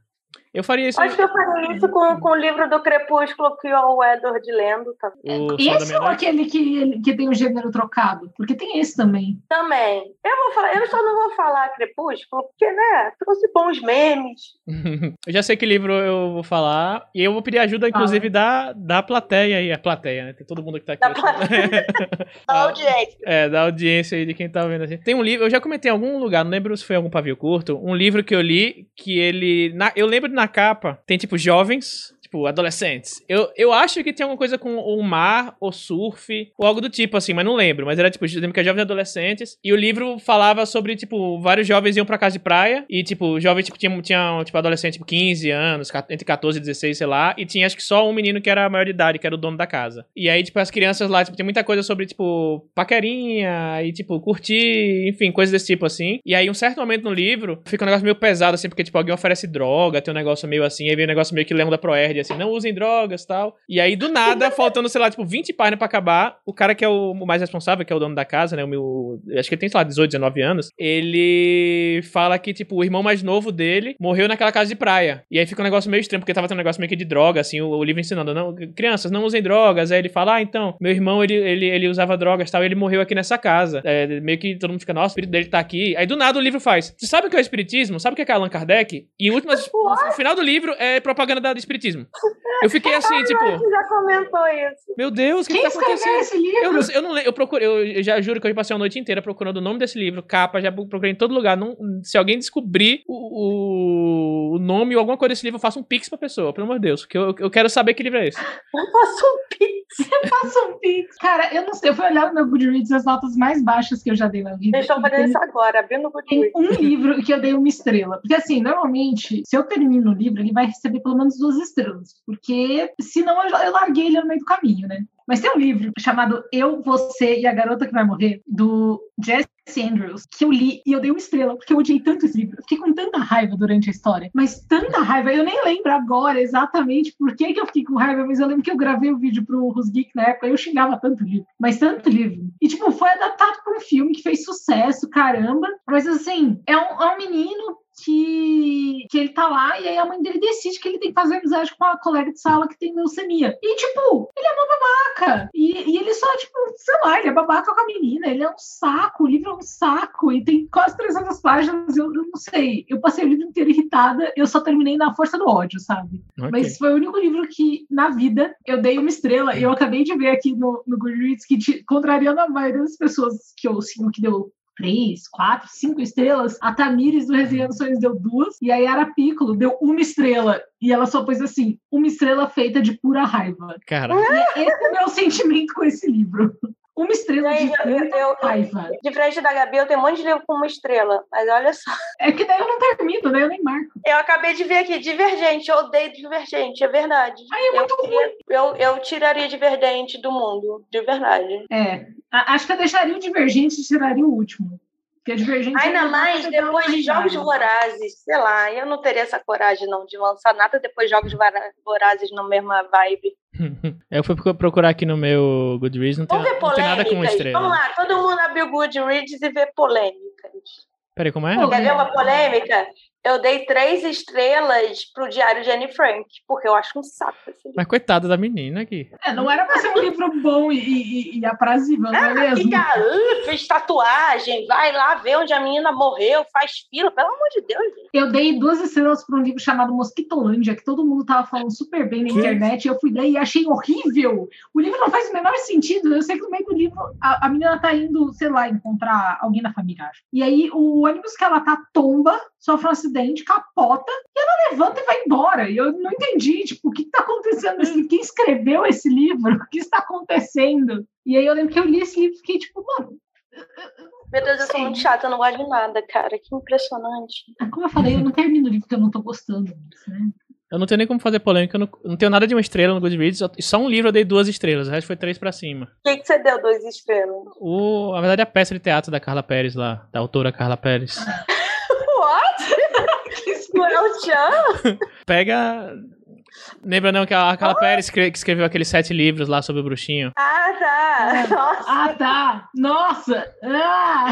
Eu faria isso. Acho que eu faria isso com, com o livro do Crepúsculo que o Edward lendo tá? O Esse ou Meia-Noite. aquele que, que tem o gênero trocado? Porque tem esse também. também. Eu, vou falar, eu só não vou falar Crepúsculo, porque, né, trouxe bons memes. eu já sei que livro eu vou falar. E eu vou pedir ajuda, inclusive, da, da plateia aí. A plateia, né? Tem todo mundo que tá aqui. Da. Da audiência. É, da audiência aí de quem tá vendo. Tem um livro, eu já comentei em algum lugar, não lembro se foi em algum pavio curto, um livro que eu li que ele. na- eu lembro na capa, tem tipo jovens. Tipo, adolescentes. Eu, eu acho que tem alguma coisa com o mar, ou surf, ou algo do tipo, assim, mas não lembro. Mas era, tipo, que é jovens adolescentes. E o livro falava sobre, tipo, vários jovens iam pra casa de praia. E, tipo, jovens, tipo, tinham, tipo, adolescente, tipo, 15 anos, entre 14 e 16, sei lá. E tinha, acho que só um menino que era maior de idade, que era o dono da casa. E aí, tipo, as crianças lá, tipo, tem muita coisa sobre, tipo, paquerinha e, tipo, curtir, enfim, coisas desse tipo, assim. E aí, um certo momento no livro, fica um negócio meio pesado, assim, porque, tipo, alguém oferece droga, tem um negócio meio assim, aí vem um negócio meio que lembra da Proerd, assim, não usem drogas tal. E aí, do nada, faltando, sei lá, tipo, 20 páginas pra acabar, o cara que é o mais responsável, que é o dono da casa, né, o meu, acho que ele tem, sei lá, 18, 19 anos, ele fala que, tipo, o irmão mais novo dele morreu naquela casa de praia. E aí fica um negócio meio estranho, porque tava tendo um negócio meio que de droga, assim, o, o livro ensinando, não, crianças, não usem drogas. Aí ele fala, ah, então, meu irmão, ele, ele, ele usava drogas tal, e ele morreu aqui nessa casa. É, meio que todo mundo fica, nossa, o espírito dele tá aqui. Aí do nada o livro faz, você sabe o que é o espiritismo? Sabe o que é Allan Kardec? E o último, o final do livro é propaganda da- do espiritismo. Eu fiquei assim, tipo, Você já comentou isso. meu Deus, o que, Quem que tá acontecendo? esse livro? Eu não, eu não eu procurei, eu já juro que eu passei a noite inteira procurando o nome desse livro, capa, já procurei em todo lugar. Não, se alguém descobrir o, o, nome ou alguma coisa desse livro, eu faço um pix pra pessoa, pelo amor de Deus, que eu, eu quero saber que livro é esse. Eu faço um pix. Passa um pix. Cara, eu não sei. Eu fui olhar no meu Goodreads as notas mais baixas que eu já dei na vida. Eles estão E fazendo tem- isso agora, abrindo o Tem Goodreads. um livro que eu dei uma estrela. Porque, assim, normalmente, se eu termino o livro, ele vai receber pelo menos duas estrelas. Porque, senão, eu, eu larguei ele no meio do caminho, né? Mas tem um livro chamado Eu, Você e a Garota que Vai Morrer, do Jesse Andrews, que eu li e eu dei uma estrela, porque eu odiei tanto esse livro. Eu fiquei com tanta raiva durante a história. Mas tanta raiva, eu nem lembro agora exatamente por que, que eu fiquei com raiva, mas eu lembro que eu gravei o vídeo pro Rusgeek na época e eu xingava tanto livro. Mas tanto livro. E, tipo, foi adaptado para um filme que fez sucesso, caramba. Mas, assim, é um, é um menino que, que ele tá lá e aí a mãe dele decide que ele tem que fazer amizade com uma colega de sala que tem leucemia. E, tipo, ele é uma babaca. E, e ele só, tipo, sei lá, ele é babaca com a menina. Ele é um saco, o livro é um saco. E tem quase 300 páginas, eu, eu não sei. Eu passei o livro inteiro irritada, eu só terminei na força do ódio, sabe? Okay. Mas foi o único livro que, na vida, eu dei uma estrela. E eu acabei de ver aqui no, no Goodreads que, contrariando a maioria das pessoas que eu sigo que deu três, quatro, cinco estrelas. A Tamires do Resenhando Sonhos deu duas. E a Yara Piccolo deu uma estrela. E ela só pôs assim, uma estrela feita de pura raiva. Cara. Esse é o meu sentimento com esse livro. Uma estrela de raiva. Diferente da Gabi, eu tenho um monte de livro com uma estrela, mas olha só. É que daí eu não termino, daí eu nem marco. Eu acabei de ver aqui, Divergente, eu odeio Divergente, é verdade. Ai, é muito eu, ruim. Eu, eu tiraria Divergente do mundo, de verdade. É, acho que eu deixaria o Divergente e tiraria o último. Porque Divergente Ainda mais depois de Jogos Vorazes, sei lá, eu não teria essa coragem não de lançar nada depois de Jogos Vorazes na mesma vibe. eu fui procurar aqui no meu Goodreads, não tem, não tem nada com estrela. Vamos lá, todo mundo abre o Goodreads e vê polêmicas. Peraí, como é? Quer ver uma polêmica? Eu dei três estrelas pro Diário de Anne Frank, porque eu acho um saco esse livro. Mas coitada da menina aqui. É, não era pra ser um livro bom e, e, e aprazível, não é ah, mesmo? Fica, uh, fez tatuagem, vai lá ver onde a menina morreu, faz fila, pelo amor de Deus. Gente. Eu dei duas estrelas para um livro chamado Mosquitolândia, que todo mundo tava falando super bem na que? internet, e eu fui ler e achei horrível. O livro não faz o menor sentido. Eu sei que no meio do livro a, a menina tá indo, sei lá, encontrar alguém na família, acho. E aí o ônibus que ela tá tomba, sofre um acidente, capota, e ela levanta e vai embora. E eu não entendi, tipo, o que está acontecendo nesse livro? Quem escreveu esse livro? O que está acontecendo? E aí eu lembro que eu li esse livro e fiquei tipo, mano. Meu Deus, eu sou muito chata, eu não gosto de nada, cara. Que impressionante. Ah, como eu falei, eu não termino o livro porque eu não tô gostando né? Eu não tenho nem como fazer polêmica, eu não, não tenho nada de uma estrela no Goodreads, só um livro eu dei duas estrelas, o resto foi três pra cima. O que, que você deu duas estrelas? O, na verdade, a peça de teatro da Carla Pérez lá, da autora Carla Pérez. Não é o Tchan? Pega. Lembra não que a Carla oh. Pérez que escreveu aqueles sete livros lá sobre o bruxinho? Ah, tá. Nossa. Ah, tá. Nossa. Ah.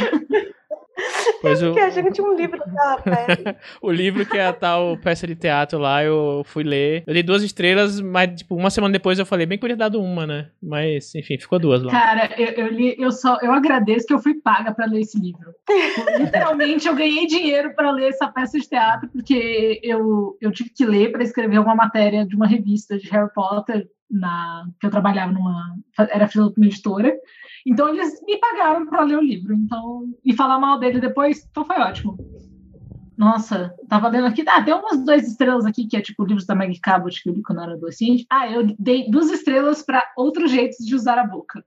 Pois eu... a gente um livro daquela peça. o livro que é a tal peça de teatro lá, eu fui ler. Eu dei duas estrelas, mas tipo, uma semana depois eu falei, bem que eu teria dado uma, né? Mas, enfim, ficou duas lá. Cara, eu, eu, li, eu só eu agradeço que eu fui paga para ler esse livro. Literalmente, eu ganhei dinheiro para ler essa peça de teatro, porque eu, eu tive que ler para escrever uma matéria de uma revista de Harry Potter na que eu trabalhava numa era filha de uma editora então eles me pagaram para ler o livro. Então, e falar mal dele depois, então foi ótimo. Nossa, tava lendo aqui, ah, tem umas duas estrelas aqui, que é tipo livros da Maggie Cabot que eu li quando era adolescente. Ah, eu dei duas estrelas para Outros Jeitos de Usar a Boca,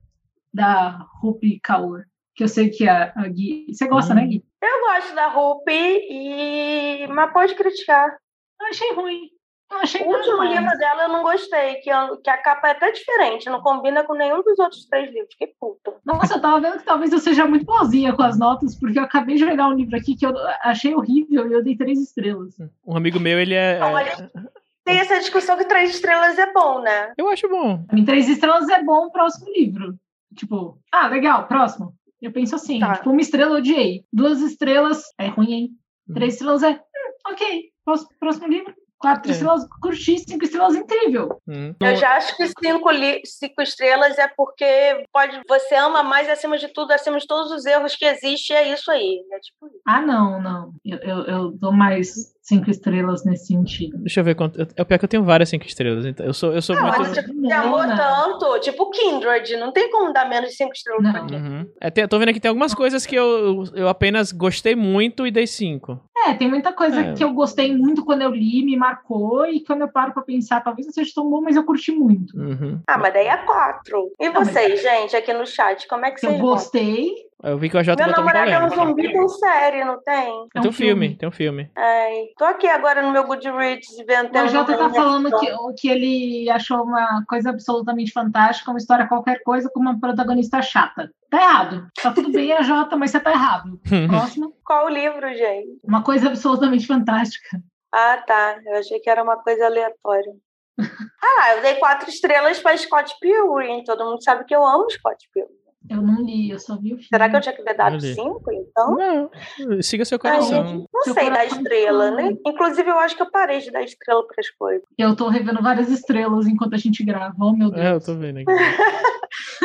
da Rupi Kaur, que eu sei que a, a Gui... Você gosta, hum. né, Gui? Eu gosto da Rupi, e... mas pode criticar. Eu achei ruim. O último livro dela eu não gostei, que, eu, que a capa é até diferente, não combina com nenhum dos outros três livros. Que puta. Nossa, eu tava vendo que talvez eu seja muito boazinha com as notas, porque eu acabei de olhar um livro aqui que eu achei horrível e eu dei três estrelas. Um amigo meu, ele é. Olha, tem essa discussão que três estrelas é bom, né? Eu acho bom. Em três estrelas é bom o próximo livro. Tipo, ah, legal, próximo. Eu penso assim, tá. tipo, uma estrela odiei. Duas estrelas é ruim, hein? Uhum. Três estrelas é, hum, ok. Próximo, próximo livro, Quatro é. estrelas, curti, cinco estrelas, incrível. Hum. Eu já acho que cinco, cinco estrelas é porque pode, você ama mais acima de tudo, acima de todos os erros que existem, é isso aí. É tipo isso. Ah, não, não. Eu, eu, eu dou mais cinco estrelas nesse sentido. Deixa eu ver quanto. É o pior que eu tenho várias cinco estrelas. Então eu sou, eu sou não, muito. Mas, tipo, você amou tanto, tipo Kindred, não tem como dar menos de cinco estrelas não. pra uhum. é, tem, tô vendo aqui tem algumas coisas que eu, eu apenas gostei muito e dei cinco. É, tem muita coisa é. que eu gostei muito quando eu li, me marcou, e quando eu paro pra pensar, talvez não seja tão bom, mas eu curti muito. Uhum. Ah, mas daí é quatro. E não, vocês, mas... gente, aqui no chat, como é que vocês Eu gostei. Eu vi que o Jota Meu namorado é um zumbi tem série, não tem? É tem um filme, tem um filme. É, tô aqui agora no meu Goodreads vendo... O Jota tá falando que, que ele achou uma coisa absolutamente fantástica, uma história qualquer coisa com uma protagonista chata. Tá errado. Tá tudo bem, a Jota, mas você tá errado. Próximo. Qual o livro, gente? Uma coisa absolutamente fantástica. Ah, tá. Eu achei que era uma coisa aleatória. ah, eu dei quatro estrelas para Scott Pilgrim. Todo mundo sabe que eu amo Scott Pilgrim. Eu não li, eu só vi o filme. Será que eu tinha que ter dado cinco, então? Não, siga seu coração. gente, não Seu sei dar coração estrela, fala. né? Inclusive, eu acho que eu parei de dar estrela para as coisas. Eu tô revendo várias estrelas enquanto a gente grava. Oh, meu É, eu Deus. tô vendo aqui.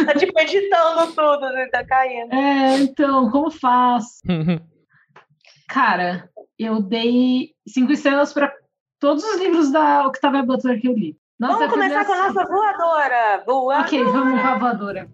Tá tipo editando tudo, né? Tá caindo. É, então, como faz? Cara, eu dei cinco estrelas pra todos os livros da Octavia Butler que eu li. Nossa, Vamos começar com a nossa voadora. Voadora. Ok, vamos com a voadora.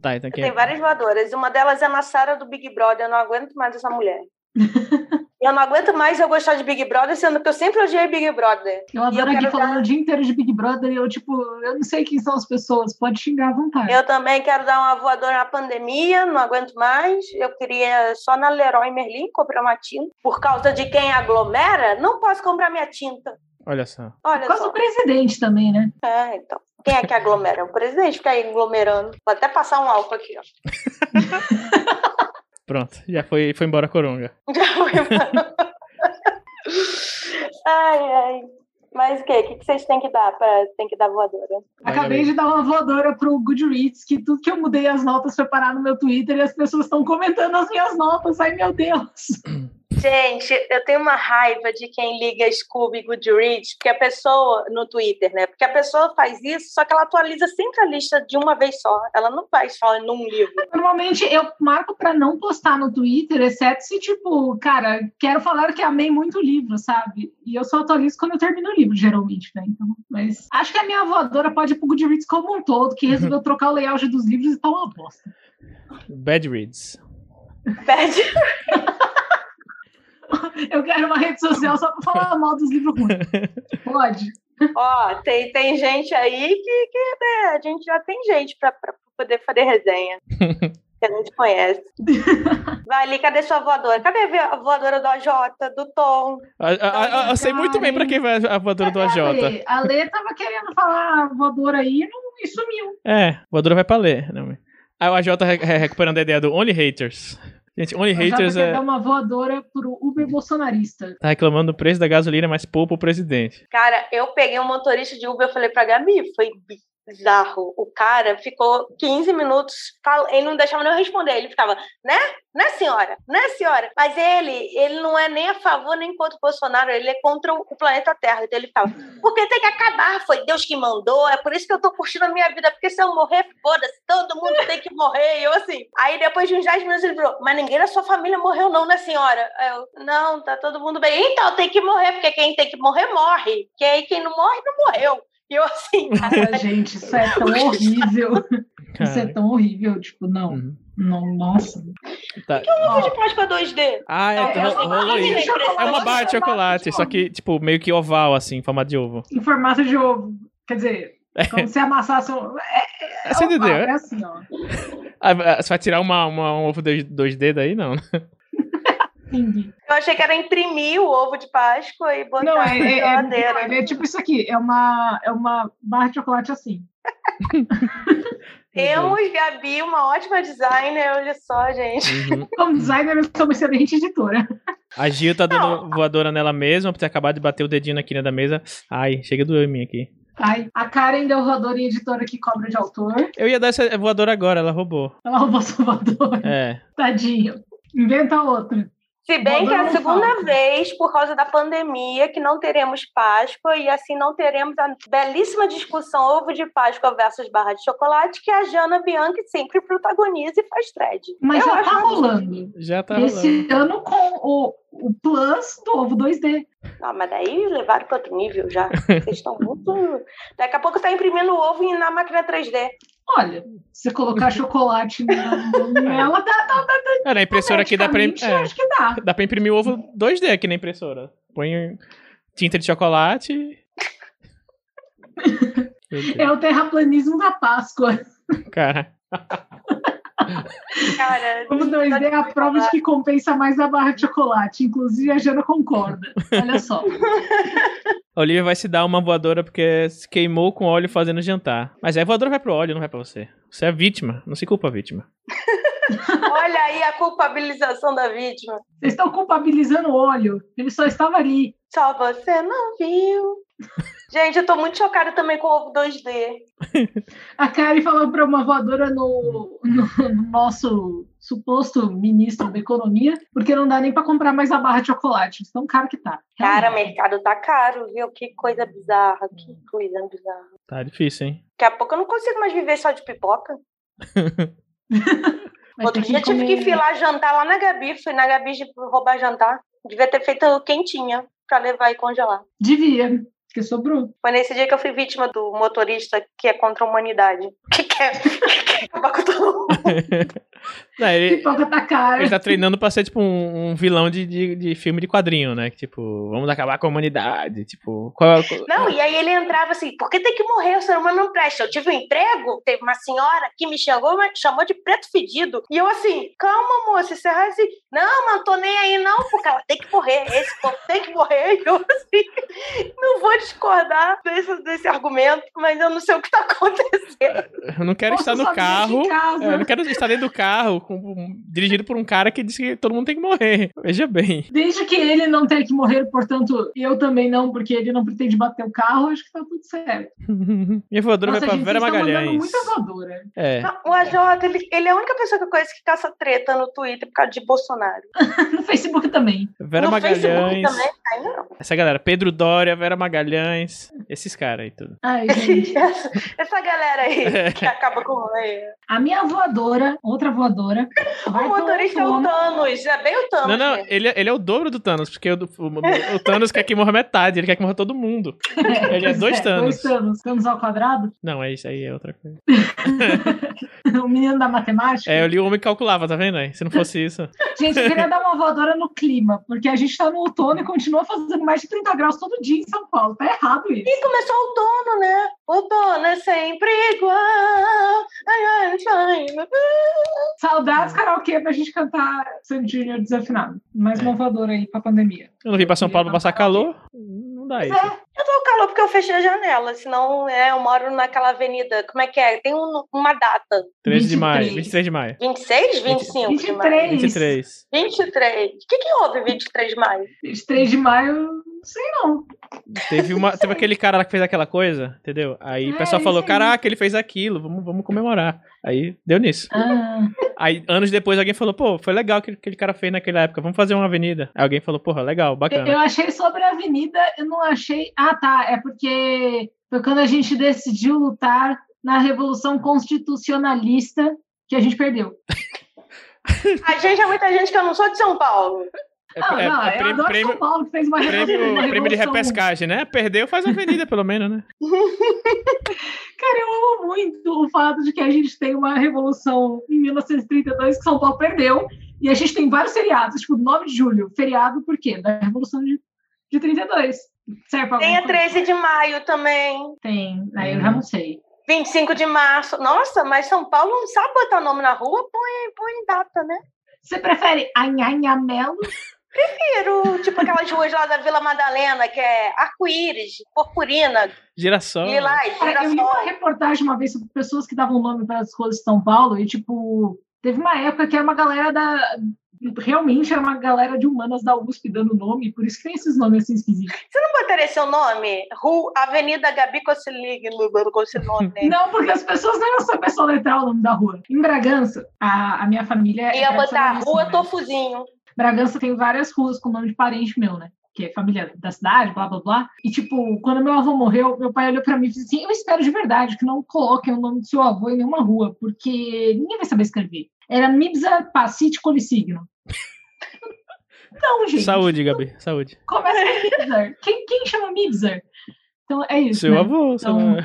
tá, então quem Tem várias voadoras. Uma delas é na Sara do Big Brother. Eu não aguento mais essa mulher. eu não aguento mais eu gostar de Big Brother, sendo que eu sempre odiei Big Brother. Eu adoro eu aqui falando dar- o dia inteiro de Big Brother e eu, tipo, eu não sei quem são as pessoas, pode xingar à vontade. Eu também quero dar uma voadora na pandemia, não aguento mais. Eu queria só na Leroy Merlin comprar uma tinta. Por causa de quem aglomera, não posso comprar minha tinta. Olha só. Olha Por causa só. do presidente também, né? É, então. Quem é que aglomera? O presidente fica aí aglomerando. Vou até passar um álcool aqui, ó. Pronto, já foi, foi embora a coronga. Já foi. ai, ai. Mas o quê? O que que vocês têm que dar para tem que dar voadora? Acabei de dar uma voadora pro Goodreads, que tudo que eu mudei as notas foi parar no meu Twitter e as pessoas estão comentando as minhas notas. Ai, meu Deus! Gente, eu tenho uma raiva de quem liga Scooby Goodreads, porque a pessoa no Twitter, né? Porque a pessoa faz isso, só que ela atualiza sempre a lista de uma vez só. Ela não faz só num livro. Normalmente eu marco pra não postar no Twitter, exceto se, tipo, cara, quero falar que amei muito o livro, sabe? E eu só atualizo quando eu termino o livro, geralmente, né? Então, mas acho que a minha voadora pode ir pro Goodreads como um todo, que resolveu trocar o layout dos livros e tá uma bosta. Bad reads. Pede. Eu quero uma rede social só pra falar mal dos livros ruins. Pode. Ó, tem, tem gente aí que, que né, a gente já tem gente para poder fazer resenha. que a gente conhece. Vai ali, cadê sua voadora? Cadê a voadora do AJ, do Tom? A- a- a- eu sei muito bem pra quem vai a voadora do A AJ. Lê, a Lê tava querendo falar voadora aí e, não, e sumiu. É, voadora vai pra. Não, aí o AJ re- re- recuperando a ideia do Only Haters. Gente, Only Haters é, dar uma voadora pro Uber bolsonarista. tá reclamando do preço da gasolina, mas poupa o presidente. Cara, eu peguei um motorista de Uber, eu falei pra Gabi, foi bizarro. O cara ficou 15 minutos, ele não deixava nem eu responder, ele ficava, né? Né, senhora? Né, senhora? Mas ele, ele não é nem a favor nem contra o Bolsonaro, ele é contra o planeta Terra. Então ele ficava, porque tem que acabar, foi Deus que mandou, é por isso que eu tô curtindo a minha vida, porque se eu morrer, foda-se, todo mundo tem que morrer. E eu assim. Aí depois de uns 10 minutos ele falou, mas ninguém da sua família morreu, não, né, senhora? Eu, não, tá todo mundo bem. Então tem que morrer, porque quem tem que morrer, morre. Que aí quem não morre, não morreu. E eu assim, Nossa, gente, isso é tão horrível. Isso é Cara, tão horrível. Tipo, não. uhum. Não, nossa. Tá. ovo de Páscoa 2D. Ah, é, Não, ro- eu- rolou isso. É uma barra de chocolate, só que, tipo, meio que oval, assim, em formato de ovo. Em formato de ovo. Quer dizer, como se amassasse um. É, Você oval, entendeu? É assim, ó. Ah, ah, Você vai tirar uma, uma- um ovo 2D daí? Não. Entendi. Eu achei que era imprimir o ovo de Páscoa e botar Não, é, na é, é, geladeira. é tipo isso aqui. É uma, é uma barra de chocolate assim. Temos, Gabi, uma ótima designer. Olha só, gente. Uhum. Como designer, eu sou uma excelente editora. A Gil tá dando voadora nela mesma por ter acabado de bater o dedinho na quina da mesa. Ai, chega doeu em mim aqui. Ai, a Karen deu voadora em editora que cobra de autor. Eu ia dar essa voadora agora, ela roubou. Ela roubou sua voadora. É. Tadinho. Inventa outra. Se bem que é a segunda falta. vez, por causa da pandemia, que não teremos Páscoa e assim não teremos a belíssima discussão ovo de Páscoa versus barra de chocolate, que a Jana Bianchi sempre protagoniza e faz thread. Mas Eu já tá rolando. Já tá rolando. Esse ano com o, o plus do ovo 2D. Não, mas daí levaram para outro nível já. Vocês estão muito. Daqui a pouco tá imprimindo o ovo na máquina 3D. Olha, se colocar chocolate na- nela, dá, dá, dá, É, na impressora aqui dá pra, é, acho que dá. dá pra imprimir o ovo 2D aqui na impressora. Põe tinta de chocolate. É o terraplanismo da Páscoa. Cara. Cara, O 2D é a prova de que compensa mais a barra de chocolate. Inclusive, a Jana concorda. Olha só. A Olivia vai se dar uma voadora porque se queimou com óleo fazendo jantar. Mas aí a voadora vai pro óleo, não vai pra você. Você é vítima. Não se culpa a vítima. Olha aí a culpabilização da vítima. Vocês estão culpabilizando o olho. Ele só estava ali. Só você não viu. Gente, eu tô muito chocada também com o ovo 2D. A Kari falou para uma voadora no, no, no nosso suposto ministro da economia, porque não dá nem para comprar mais a barra de chocolate. Tão caro que tá. Cara, o mercado tá caro, viu? Que coisa bizarra, que coisa bizarra. Tá difícil, hein? Daqui a pouco eu não consigo mais viver só de pipoca. Outro dia tive que comer- filar jantar lá na Gabi, fui na Gabi de roubar jantar. Devia ter feito quentinha pra levar e congelar. Devia, porque sobrou. Foi nesse dia que eu fui vítima do motorista que é contra a humanidade. Que quer, que quer acabar com todo mundo. Não, ele, Pipoca tá cara. ele tá treinando pra ser, tipo, um, um vilão de, de, de filme de quadrinho, né? Que, tipo, vamos acabar com a humanidade. Tipo, qual, qual- Não, e aí ele entrava assim, por que tem que morrer? O ser humano não presta. Eu tive um emprego, teve uma senhora que me chamou, me chamou de preto fedido. E eu assim, calma, moça, você vai assim, não, mas não tô nem aí não, porque ela tem que morrer, esse povo tem que morrer. E eu assim, não vou discordar desse, desse argumento, mas eu não sei o que tá acontecendo. Eu não quero Posso estar no carro. é, eu não quero estar dentro do carro com- um- dirigido por um cara que disse que todo mundo tem que morrer. Veja bem. Desde que ele não tenha que morrer, portanto, eu também não, porque ele não pretende bater o carro, acho que tá tudo certo. Minha voadora Nossa, vai pra gente, Vera Magalhães. muita voadora. É. Não, O AJ, ele, ele é a única pessoa que eu conheço que caça treta no Twitter por causa de Bolsonaro. No Facebook também. Vera no Facebook Magalhães. também. Essa galera, Pedro Dória, Vera Magalhães, esses caras aí tudo. Ai, gente. Essa, essa galera aí É. que acaba com o rolê. A minha voadora, outra voadora, vai O motorista é o Thanos, é bem o Thanos. Não, não, ele, ele é o dobro do Thanos, porque o, o, o Thanos quer que morra metade, ele quer que morra todo mundo. Ele é dois Thanos. Dois Thanos. Thanos ao quadrado. Não, é isso aí, é outra coisa. o menino da matemática. É, eu li o homem que calculava, tá vendo aí? Se não fosse isso. Gente, eu queria dar uma voadora no clima, porque a gente tá no outono e continua fazendo mais de 30 graus todo dia em São Paulo. Tá errado isso. E começou o outono, né? O outono é sempre igual. Ai, ai, ai. Saudades karaokê pra gente cantar Sandy Junior desafinado. Mais uma voadora aí pra pandemia. Eu não vim pra São Paulo pra passar calor. Não dá isso. Eu tô com calor porque eu fechei a janela, senão é, eu moro naquela avenida. Como é que é? Tem um- uma data. 13 de maio, 23. 23 de maio. 26, 25 de maio? 23. 23. 23. O que, que houve 23 de maio? 23 de maio, sei não. Teve, uma, teve aquele cara lá que fez aquela coisa, entendeu? Aí o pessoal falou: isso aí. caraca, ele fez aquilo, vamos, vamos comemorar. Aí deu nisso. Ah, Aí anos depois alguém falou: pô, foi legal o que aquele cara fez naquela época, vamos fazer uma avenida. Aí alguém falou: porra, legal, eu, bacana. eu achei sobre a avenida, eu não achei. Ah, tá. É porque foi quando a gente decidiu lutar na Revolução Constitucionalista que a gente perdeu. A gente é muita gente que eu não sou de São Paulo. É, Ah, é- não, é eu prêmio, adoro prêmio, São Paulo que fez uma revolução. prêmio, uma prêmio de repescagem, né? Perdeu, faz avenida pelo menos, né? Cara, eu amo muito o fato de que a gente tem uma revolução em 1932 que São Paulo perdeu. E a gente tem vários feriados, tipo 9 de julho, feriado por quê? Da Revolução de, de 32. Serve Tem a alguma coisa? 13 de maio também. Tem, aí eu já não sei. 25 de março. Nossa, mas São Paulo não sabe botar nome na rua, põe, põe data, né? Você prefere Anhanhamelo? Prefiro, tipo aquelas ruas lá da Vila Madalena, que é arco-íris, purpurina, Girassol. lilás, Cara, eu girassol. uma reportagem uma vez sobre pessoas que davam nome para as ruas de São Paulo e, tipo, teve uma época que era uma galera da. Realmente era uma galera de humanas da USP dando nome, por isso que tem esses nomes assim esquisitos. Você não botaria seu nome? Rua, Avenida Gabi com esse nome. Não, porque as pessoas não iam saber soletrar o nome da rua. Em Bragança, a, a minha família. é Ia botar tradicionalista, Rua? Tofuzinho. Bragança tem várias ruas com nome de parente meu, né? Que é família da cidade, blá blá blá. E, tipo, quando meu avô morreu, meu pai olhou pra mim e disse assim: Eu espero de verdade que não coloquem o nome do seu avô em nenhuma rua, porque ninguém vai saber escrever. Era Mibza Pacite Colissigno. Não, gente. Saúde, Gabi, saúde. Começa com Mibzer. Quem, quem chama Mibzer? Então é isso. Seu né? avô, Então-.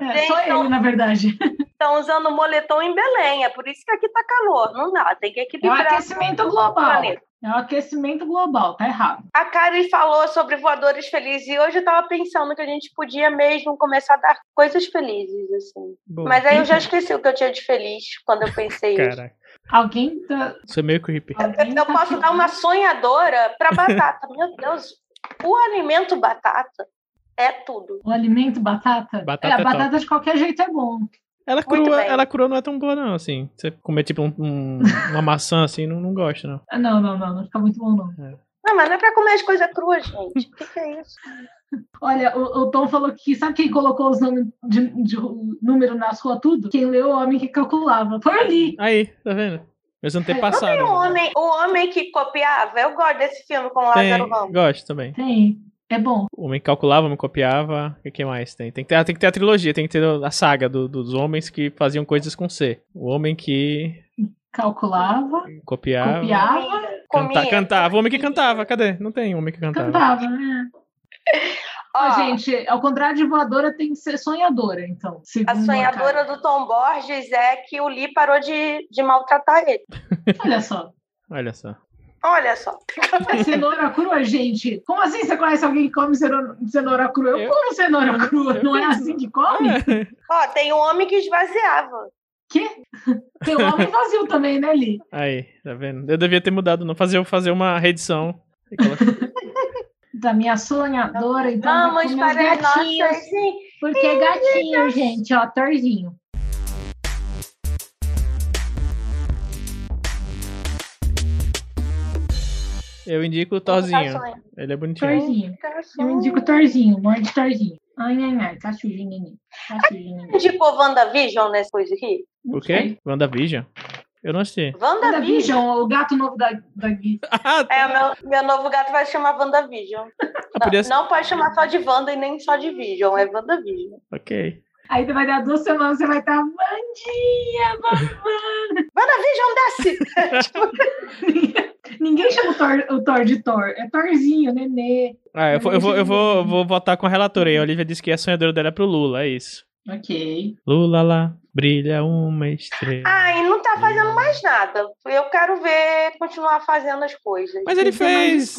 É, só Então- ele, na verdade. Estão usando moletom em Belém, é por isso que aqui tá calor. Não dá, tem que É o equilibrar. aquecimento o global. planeta. É o aquecimento global, tá errado. A Karen falou sobre voadores felizes e hoje eu tava pensando que a gente podia mesmo começar a dar coisas felizes, assim. Boa. Mas aí eu já esqueci o que eu tinha de feliz quando eu pensei isso. Caraca, Alguém tá. isso é meio creepy. Alguém Eu tá posso feliz. dar uma sonhadora para batata. Meu Deus, o alimento batata é tudo. O alimento batata? Batata é, a é batata de qualquer jeito é bom. Ela crua, ela crua não é tão boa, não, assim. Você comer, tipo, um- um- uma maçã, assim, não, não gosto, não. Ah, Não, não, não, não fica muito bom, não. Não, mas não é pra comer as coisas cruas, gente. O que, que é isso? Olha, o, o Tom falou que sabe quem colocou os nomes de, de número nas ruas tudo? Quem leu o homem que calculava. Foi ali. Aí, tá vendo? Meus antepassados. Tem o homem, o homem que copiava. Eu gosto desse filme com o Lázaro Ramos. gosto também. Tem. É bom. O homem que calculava, o homem copiava. O que, que mais tem? Tem que, ter, tem que ter a trilogia, tem que ter a saga do- dos homens que faziam coisas com C. O homem que Calculava, copiava. copiava, Canta, Comia. cantava. O homem que cantava. Cadê? Não tem homem que cantava. cantava. né? Ó, Ó, gente, ao contrário de voadora, tem que ser sonhadora, então. a sonhadora do Tom Borges é que o Lee parou de, de maltratar ele. Olha só. Olha só. Olha só. Cenoura crua, gente. Como assim você conhece alguém que come cenoura, cenoura crua? Eu, Eu- como cenoura crua. eu Não é assim que come? Ó, tem um homem que esvaziava. Quê? Tem um homem vazio também, né, Li? Aí, tá vendo? Eu devia ter mudado, não. Fazer, fazer uma reedição. Da minha sonhadora, então. vai Vamos para gatinhos. nossas. sim. Porque é gatinho, gente, ó, torzinho. Eu indico o Thorzinho. Indicações. Ele é bonitinho. Torzinho. Eu indico torzinho, morde torzinho. Ai, ai, ai, tá sujinho, neném. Tá sujinho, neném. Indicou WandaVision nessa coisa aqui? O quê? WandaVision? Eu não assisti. WandaVision. O gato novo da, da Gui. Ah, É, meu, meu novo gato vai se chamar WandaVision. Não, podia ser- não pode chamar só de Wanda e nem só de Vision, é WandaVision. ok. Aí vai dar duas semanas, você vai estar Vandinha, mamãe. WandaVision desce! Ninguém chama o Thor, o Thor de Thor. É Thorzinho, nenê. Ah, eu vou, eu vou, eu vou, vou votar com a relatora aí. A Olivia disse que a sonhadora dela é pro Lula, é isso. Ok. Lula lá, brilha uma estrela. Ai, não tá fazendo mais nada. Eu quero ver continuar fazendo as coisas. Mas ele fez.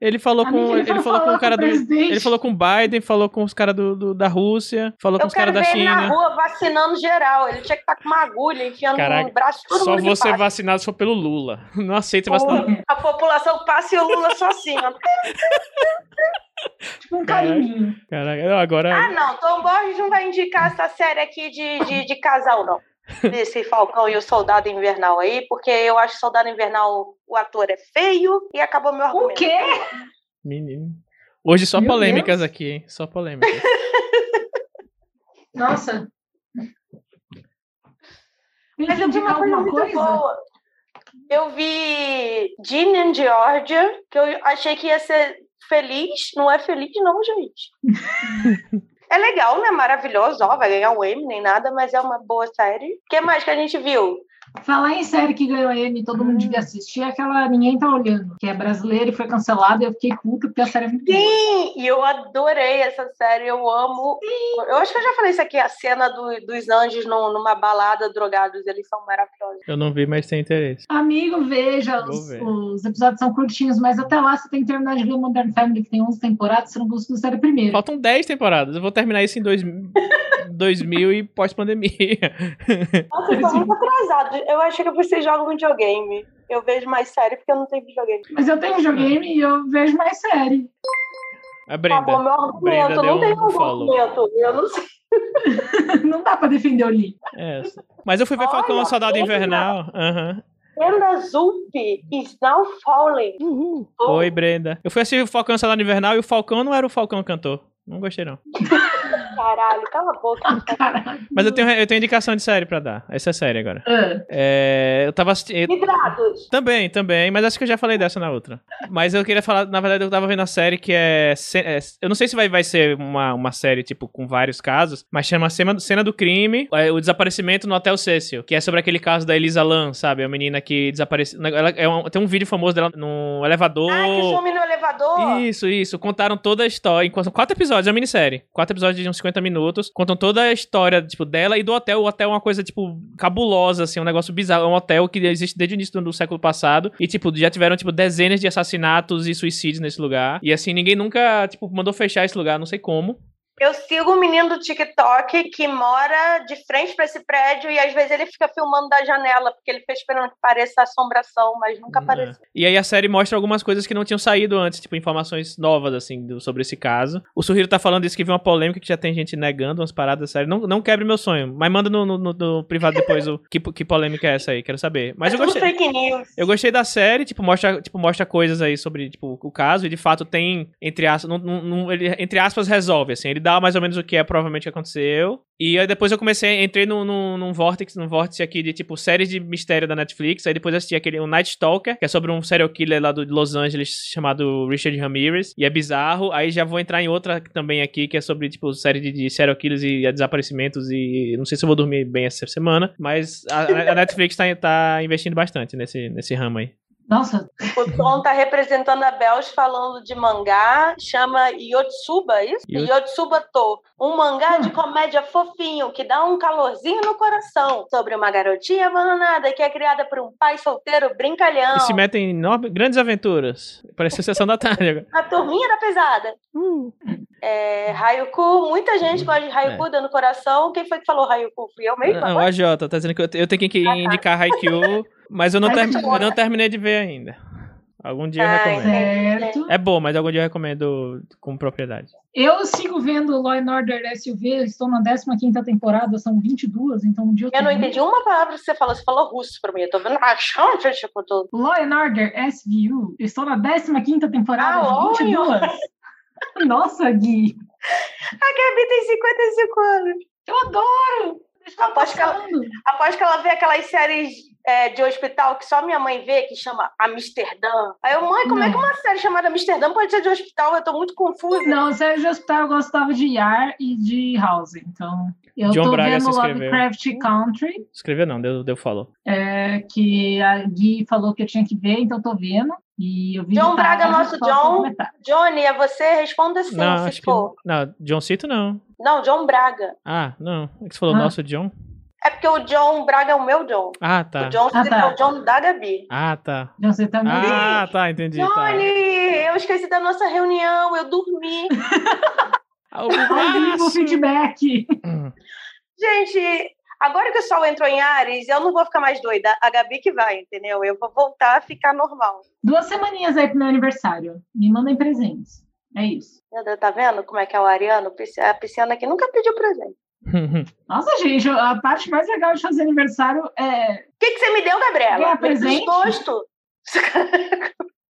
Ele falou Amiga, com. ele Ele falou com o cara com o do. Ele falou com o Biden, falou com os caras do, do- da Rússia, falou com Eu os caras quero da ver ele na China. rua vacinando geral. Ele tinha que estar com uma agulha enfiando Caraca, no braço todo Só mundo que vou ser passa. vacinado se for pelo Lula. Não vacinado. Porra, A população passa e o Lula só assim, ó. tipo um carinho. Caraca, não, agora. Ah, não. Tom Borges não vai indicar essa série aqui de, de, de casal, não. Desse Falcão e o Soldado Invernal aí, porque eu acho que Soldado Invernal, o ator é feio e acabou meu O argumento. quê? Menino. Hoje só Meu polêmicas Deus. aqui, hein? Só polêmicas. Nossa. Mas eu vi uma coisa muito coisa? boa. Eu vi Gene and Georgia, que eu achei que ia ser feliz. Não é feliz, não, gente. é legal, né? Maravilhoso. Ó, vai ganhar um Emmy nem nada, mas é uma boa série. O que mais que a gente viu? Falar em série que ganhou Emmy, todo mundo Hum. devia assistir, é aquela Ninguém Tá Olhando, que é brasileira e foi cancelada, e eu fiquei puta porque a série é muito boa. Sim, e eu adorei essa série. Eu amo. Eu acho que eu já falei isso aqui: a cena do- dos anjos num- numa balada drogados. Eles são maravilhosos. Eu não vi, mas tem interesse. Amigo, veja, os, os episódios são curtinhos, mas até lá você tem que terminar de ver o Modern Family, que tem 11 temporadas, você não conseguiu a série primeiro. Faltam 10 temporadas. Eu vou terminar isso em dois, 2000 e pós-pandemia. Nossa, vocês estão muito atrasados. Eu achei que vocês jogam videogame. Eu vejo mais série porque eu não tenho videogame. Mas eu tenho videogame e eu vejo mais série. A Tá bom, Brenda. meu argumento. Brenda não deu tem um argumento. Eu não sei. não dá pra defender o Lee. É. Mas eu fui ver Olha, Falcão Soldado Brenda. Invernal. Aham. Brenda Zulp is now falling. Oi, Brenda. Eu fui assistir o Falcão Soldado Invernal e o Falcão não era o Falcão cantor. Não gostei, não. Caralho, cala a boca. Caralho. Mas eu tenho, eu tenho indicação de série pra dar. Essa é série agora. Ah, É, eu tava assistindo. Hidratos. Também, também, mas acho que eu já falei dessa na outra. Mas eu queria falar, na verdade, eu tava vendo a série que é. é- eu não sei se vai, vai ser uma, uma série, tipo, com vários casos, mas chama Cena, Cena do Crime, é, o desaparecimento no Hotel Cecil, que é sobre aquele caso da Elisa Lam, sabe? A menina que desapareceu. Ela, é um- tem um vídeo famoso dela no elevador. Ah, que some no elevador. Isso, isso. Contaram toda a história. em- quatro episódios, é uma minissérie. Quatro episódios de uns 50 minutos. Contam toda a história, tipo, dela e do hotel. O hotel é uma coisa, tipo, cabulosa, assim, um negócio bizarro. É um hotel que existe desde o início do século passado. E, tipo, já tiveram, tipo, dezenas de assassinatos e suicídios nesse lugar. E, assim, ninguém nunca, tipo, mandou fechar esse lugar, não sei como. Eu sigo um menino do TikTok que mora de frente para esse prédio e às vezes ele fica filmando da janela, porque ele fica esperando que pareça assombração, mas nunca É. apareceu. E aí a série mostra algumas coisas que não tinham saído antes, tipo informações novas, assim, do- sobre esse caso. O Surhiro tá falando isso que viu uma polêmica que já tem gente negando umas paradas da série. Não, não quebre meu sonho, mas manda no, no- no- privado depois o que, que polêmica é essa aí, quero saber. Mas é eu gostei. fake news. Eu gostei da série, tipo, mostra, tipo, mostra coisas aí sobre, tipo, o caso, e de fato tem, entre aspas, não- não- ele, entre aspas, resolve, assim, ele dá mais ou menos o que é provavelmente que aconteceu. E aí depois eu comecei, entrei num, num, num vórtice, num vórtice aqui de, tipo, séries de mistério da Netflix, aí depois assisti aquele, o Night Stalker, que é sobre um serial killer lá do, de Los Angeles, chamado Richard Ramirez, e é bizarro, aí já vou entrar em outra também aqui, que é sobre, tipo, série de, de serial killers e desaparecimentos, e não sei se eu vou dormir bem essa semana, mas a, a Netflix tá, tá investindo bastante nesse, nesse ramo aí. Nossa, O Tom tá representando a Bells falando de mangá, chama Yotsuba, é isso? Yot- Yotsuba To. Um mangá de comédia fofinho que dá um calorzinho no coração. Sobre uma garotinha abandonada que é criada por um pai solteiro brincalhão. E se metem em grandes aventuras. Parece a sessão da tarde agora. A turminha da pesada. É, Hayuku, muita gente gosta de Hayuku dando coração. Quem foi que falou Hayuku? Fui eu mesma? Não, a Jota tá dizendo que eu, te- eu tenho que indicar Haikyuu, mas eu não, termi- que eu não terminei de ver ainda. Algum dia eu Ai, recomendo. certo. É bom, mas algum dia eu recomendo com propriedade. Eu sigo vendo Law and Order SUV, estou na 15ª temporada, são 22, então um dia eu Eu não entendi uma palavra que você falou. Você falou russo pra mim. Eu tô vendo tipo. Law and Order SVU, estou na 15ª temporada, Ah, de 22. Nossa, Gui, A Gabi tem 55 anos. eu adoro! Aposto que ela-. Após que ela vê aquelas séries é, de hospital que só minha mãe vê, que chama Amsterdã. Aí eu, mãe, como é Não. que uma série chamada Amsterdã pode ser de hospital? Eu tô muito confusa. Não, série de hospital eu gostava de Yar e de House, então... Eu John tô Braga vendo. Lovecraft Country, Escreveu não, deu, deu falou. é, que a Gui falou que eu tinha que ver, então tô vendo. E eu vi John Braga, tarde, nosso John. Johnny, é você? Responda sim, não, se acho que. for. Não, John Cito não. Não, John Braga. Ah, não. É que você falou Ah. nosso John? É porque o John Braga é o meu John. Ah, O tá. John Ah, tá. é o John da Gabi. Ah, tá. Você também. Ah, tá, entendi. Tá. Johnny, eu esqueci da nossa reunião, eu dormi. Ah, o vivo, Bivaço. feedback. Hum. Gente, agora que o sol entrou em Ares, eu não vou ficar mais doida. A Gabi que vai, entendeu? Eu vou voltar a ficar normal. Duas semaninhas aí pro meu aniversário. Me mandem presentes. É isso. Meu Deus, tá vendo como é que é o Ariano? A pisciana aqui nunca pediu presente. Nossa, gente, a parte mais legal de fazer aniversário é O que, que você me deu, Gabriela? Me presente? desgosto.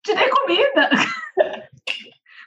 te dei comida.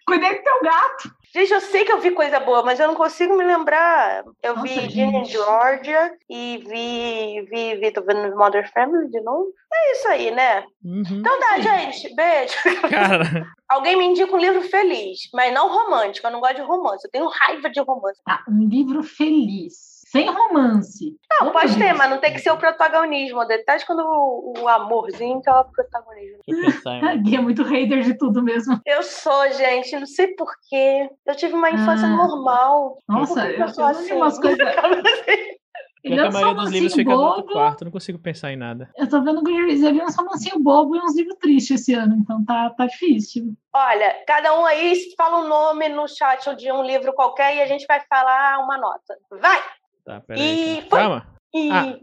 Cuidei do teu gato. Gente, eu sei que eu vi coisa boa, mas eu não consigo me lembrar. Eu Nossa, vi Ginny. Georgia e vi, vi, vi, tô vendo Mother Family de novo. É isso aí, né? Uhum. Então tá, gente. Beijo. Cara, Alguém me indica um livro feliz, mas não romântico. Eu não gosto de romance. Eu tenho raiva de romance. Tá, um livro feliz. Sem romance. Não, pode ter, mas não tem que ser o protagonismo. Detesto quando o, o amorzinho que é o protagonismo. A Gui é muito hater de tudo mesmo. Eu sou, gente, não sei porquê. Eu tive uma infância Ah. normal. Nossa, eu, eu sou eu assim? umas coisas. Ele é a um maioria dos livros fica no outro bobo. quarto, eu não consigo pensar em nada. Eu tô vendo que eu vi uns romancinho bobo e uns livros tristes esse ano, então tá, tá difícil. Olha, cada um aí fala um nome no chat de um livro qualquer e a gente vai falar uma nota. Vai! Tá, peraí. E. Calma. E Ah.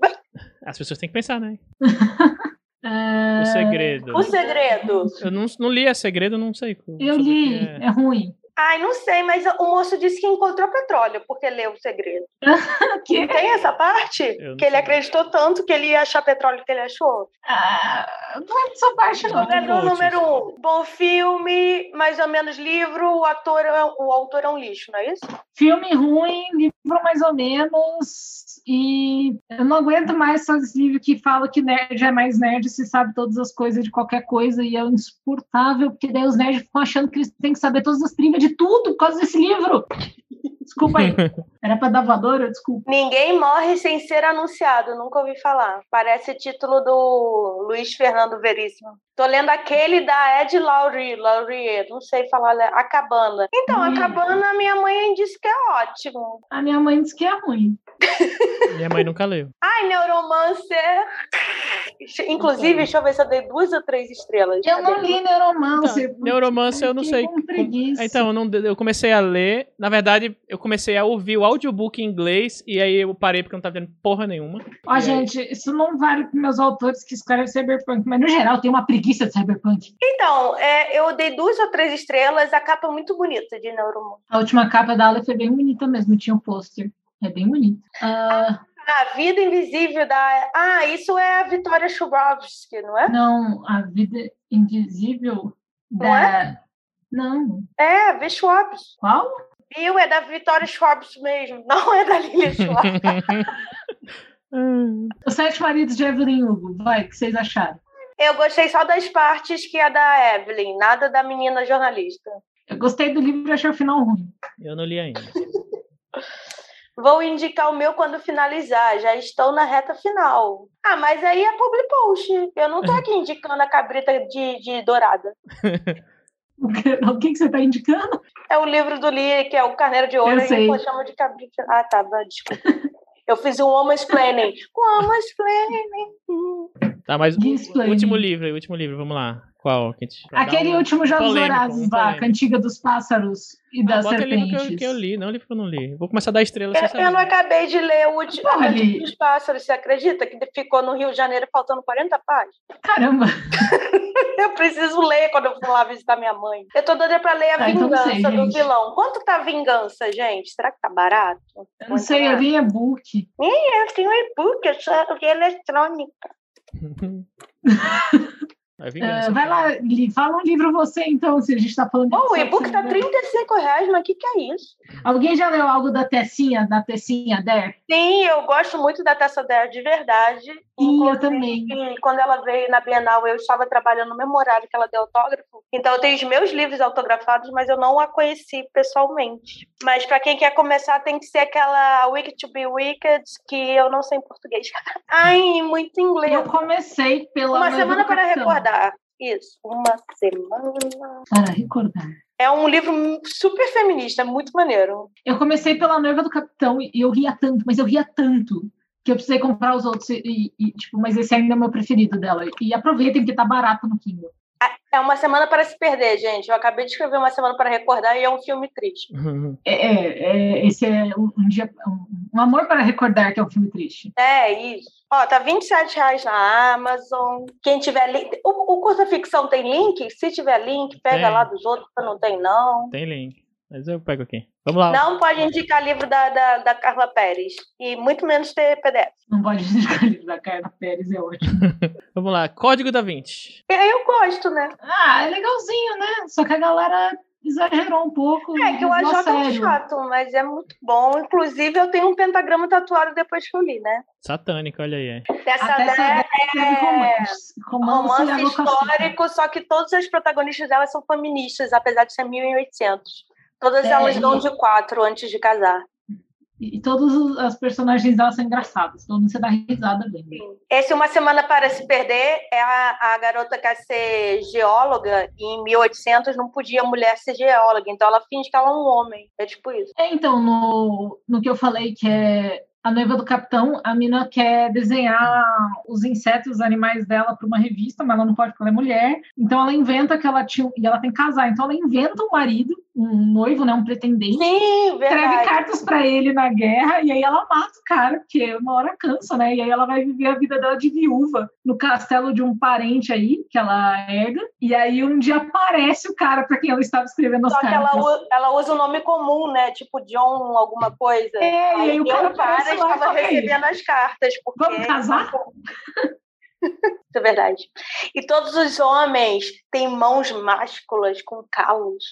As pessoas têm que pensar, né? É, O segredo. o segredo. Eu não, não li a segredo, não sei. Eu li, é. é ruim. Ai, não sei, mas o moço disse que encontrou petróleo porque leu o segredo. Que? Tem essa parte? Não Que ele acreditou tanto que ele ia achar petróleo que ele achou. Ah, não é dessa parte, não. Muito Número, um. Bom filme, mais ou menos livro, o ator, é- o autor é um lixo, não é isso? Filme ruim, livro mais ou menos. E eu não aguento mais só esse livro que fala que nerd é mais nerd se sabe todas as coisas de qualquer coisa e é insuportável, porque daí os nerds ficam achando que eles têm que saber todas as trivias de tudo por causa desse livro. Desculpa aí. Era pra dar voadora? Desculpa. Ninguém morre sem ser anunciado, nunca ouvi falar. Parece título do Luiz Fernando Veríssimo. Tô lendo aquele da Ed Laurie, Laurie, não sei falar, né? a cabana. Então, a Hum. cabana, minha mãe disse que é ótimo. A minha mãe disse que é ruim. Minha mãe nunca leu. Ai, Neuromancer. Inclusive, deixa eu ver se eu dei duas ou três estrelas. Eu não li Neuromancer. Então, Neuromancer eu não sei. Com preguiça. Então, eu, não, eu comecei a ler. Na verdade, eu comecei a ouvir o audiobook em inglês e aí eu parei porque eu não tava vendo porra nenhuma. Ó, aí- gente, isso não vale para meus autores que escrevem cyberpunk, mas no geral tem uma preguiça de cyberpunk. Então, é, eu dei duas ou três estrelas, a capa é muito bonita de Neuromancer. A última capa da Aleph é bem bonita mesmo, tinha um pôster. É bem bonito. Ah, A Vida Invisível da. Ah, isso é a Vitória Chubrovsky, não é? não, a vida invisível Não da. Não. É, a V. Schwabs. Qual? Viu? É da Vitória Schwabs mesmo. Não é da Lilia Schwabs. Hum. Os Sete Maridos de Evelyn Hugo. Vai, o que vocês acharam? eu gostei só das partes que é da Evelyn, nada da menina jornalista. Eu gostei do livro e achei o final ruim. Eu não li ainda. Vou indicar o meu quando finalizar. Já estou na reta final. Ah, mas aí é public post. Eu não tô aqui indicando a cabrita de, de dourada. O que, que você está indicando? É o livro do Lee, que é o Carneiro de Ouro, Eu e sei. depois chama de cabrita. Ah, tá, desculpa. Eu fiz um woman's planning. Woman's planning. Tá, mas o Display. último livro, o último livro, vamos lá. Qual? Que a gente- pra dar Aquele um- último Jogos polêmico, Vorazes, um lá. Cantiga dos Pássaros e Ah, das bota livro que Serpentes. eu, que eu li, não livro que eu não li. Vou começar a dar estrelas sem Eu, eu não acabei de ler o último Cantiga Li. dos Pássaros, você acredita? Que ficou no Rio de Janeiro faltando 40 páginas. Caramba, Eu preciso ler quando eu for lá visitar minha mãe. Eu tô doida pra ler a Ah, então Vingança sei, do gente. Vilão. Quanto tá a Vingança, gente? Será que tá barato? eu não sei, eu li e-book. Eu tenho e-book, eu eu li eletrônica. Ah, vai lá, Li, fala um livro você então, se a gente está falando de Bom, o e-book tá né? 35 reais, mas o que, que é isso? Alguém já leu algo da Tessinha, da Tessinha Der? Sim, eu gosto muito da Tessa Dare de verdade. Sim, eu também. Quando ela veio na Bienal, eu estava trabalhando no mesmo horário que ela deu autógrafo. Então, eu tenho os meus livros autografados, mas eu não a conheci pessoalmente. Mas para quem quer começar, tem que ser aquela Wicked to be Wicked, que eu não sei em português. Ai, muito inglês. Eu comecei pela. Uma semana do para recordar. Isso, uma semana. Para recordar. É um livro super feminista, muito maneiro. Eu comecei pela noiva do capitão e eu ria tanto, mas eu ria tanto que eu precisei comprar os outros e, e, tipo, mas esse ainda é o meu preferido dela. E aproveitem porque tá barato no Kindle. É uma semana para se perder, gente. Eu acabei de escrever uma semana para recordar e é um filme triste. É, é, é, esse é um, um dia, um, um amor para recordar que é um filme triste. É isso. Ó, tá 27 reais na Amazon. Quem tiver link. O, o curta ficção tem link? Se tiver link, pega Tem. lá dos outros, que não tem, não. Tem link. Mas eu pego aqui. Vamos lá. Não pode indicar livro da, da, da Carla Pérez. E muito menos ter PDF. Não pode indicar livro da Carla Pérez, é ótimo. Vamos lá. Código da Vinci. E aí eu gosto, né? Ah, é legalzinho, né? Só que a galera exagerou um pouco. É que eu acho a tão sério. chato, mas é muito bom. Inclusive, eu tenho um pentagrama tatuado depois que eu li, né? Satânico, olha aí. Dessa Até essa escreve romance. Romance, romance histórico, só que todas as protagonistas delas são feministas, apesar de ser 1800. Todas É, elas dão de quatro antes de casar. E todos os as personagens dela são engraçados. Todo mundo você dá risada vendo. Esse Uma Semana para Se Perder é a, a garota quer ser geóloga e em 1800 não podia mulher ser geóloga, então ela finge que ela é um homem. É tipo isso. É, então, no, no que eu falei que é a noiva do capitão, a mina quer desenhar os insetos, os animais dela para uma revista, mas ela não pode porque ela é mulher. Então ela inventa que ela tinha. E ela tem que casar. Então ela inventa um marido, um noivo, né? Um pretendente. Sim, Escreve cartas para ele na guerra e aí ela mata o cara, porque uma hora cansa, né? E aí ela vai viver a vida dela de viúva no castelo de um parente aí, que ela herda. E aí um dia aparece o cara para quem ela estava escrevendo as Só que ela, cartas. ela usa o nome comum, né? Tipo John, alguma coisa. É, e aí o cara cara estava fala, "E aí, recebendo as cartas. Porque... Vamos casar? Isso é verdade. E todos os homens têm mãos másculas com calos.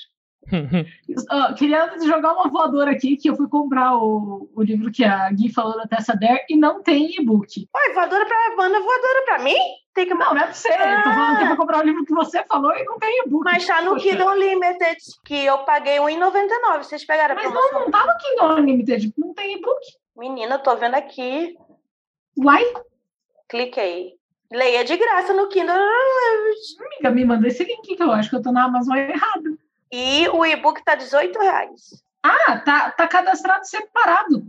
Ó, queria jogar uma voadora aqui, que eu fui comprar o, o livro que a Gui falou da Tessa Dare e não tem e-book. Oi, voadora pra banda, voadora pra mim? Tem que Não, não é pra você. Eu tô falando que eu vou comprar o livro que você falou e não tem e-book. Mas tá no Poxa. Kindle Unlimited, que eu paguei R$1,99. Vocês pegaram a Mas promoção? não, não tá no Kindle Unlimited, não tem e-book. Menina, eu tô vendo aqui. Uai, Cliquei. Leia de graça no Kindle. amiga, me manda esse link que eu acho que eu tô na Amazon errado. E o e-book tá R$18,00. Ah, tá, tá cadastrado separado.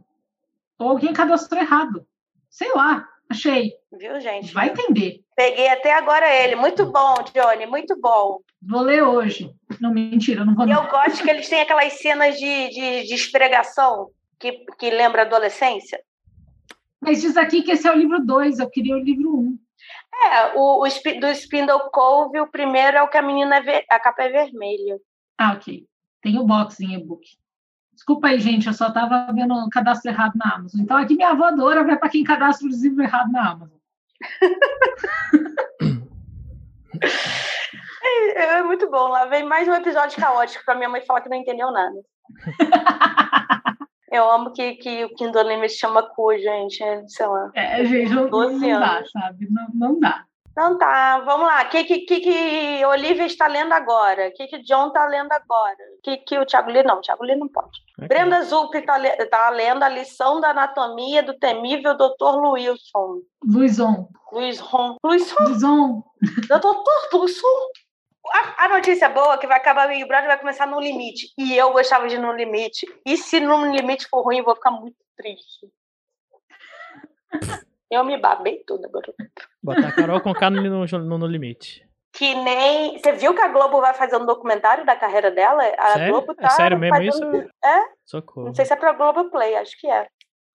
Ou alguém cadastrou errado. Sei lá. Achei. Viu, gente? Vai entender. Peguei até agora ele. Muito bom, Johnny, muito bom. Vou ler hoje. Não, mentira, não vou E não. eu gosto que eles têm aquelas cenas de, de, de esfregação que, que lembra a adolescência. Mas diz aqui que esse é o livro 2, eu queria o livro 1. Um. É, o, o do Spindle Cove, o primeiro é o que a menina, é ver- a capa é vermelha. Ah, ok. Tem o box em e-book. Desculpa aí, gente, eu só tava vendo o cadastro errado na Amazon. Então aqui minha voadora vai para quem cadastra o livro errado na Amazon. É, é muito bom. Lá vem mais um episódio caótico pra minha mãe falar que não entendeu nada. Eu amo que, que o Kindle Unlimited chama cu, gente. é, Sei lá. É, gente, não, não dá, sabe? Não, não dá. Então tá, vamos lá. O que, que, que, que Olivia está lendo agora? O que, que John está lendo agora? O que, que o Thiago Lee não? O Thiago Lee não pode. Ok. Brenda Zulp está le tá lendo a lição da anatomia do temível Dr. Wilson. Luizon. Luiz Ron. Luiz Ron. Luizon. Doutor Luiz Ron. A, a notícia boa é que vai acabar o Big Brother e vai começar no limite. E eu gostava de no limite. E se no limite for ruim, eu vou ficar muito triste. Eu me babei toda agora. Botar a Carol com K no, no, no limite. Que nem. Você viu que a Globo vai fazer um documentário da carreira dela? A Sério? Globo É tá. sério mesmo fazendo- isso? É? Socorro. Não sei se é pra Globo Play, acho que é.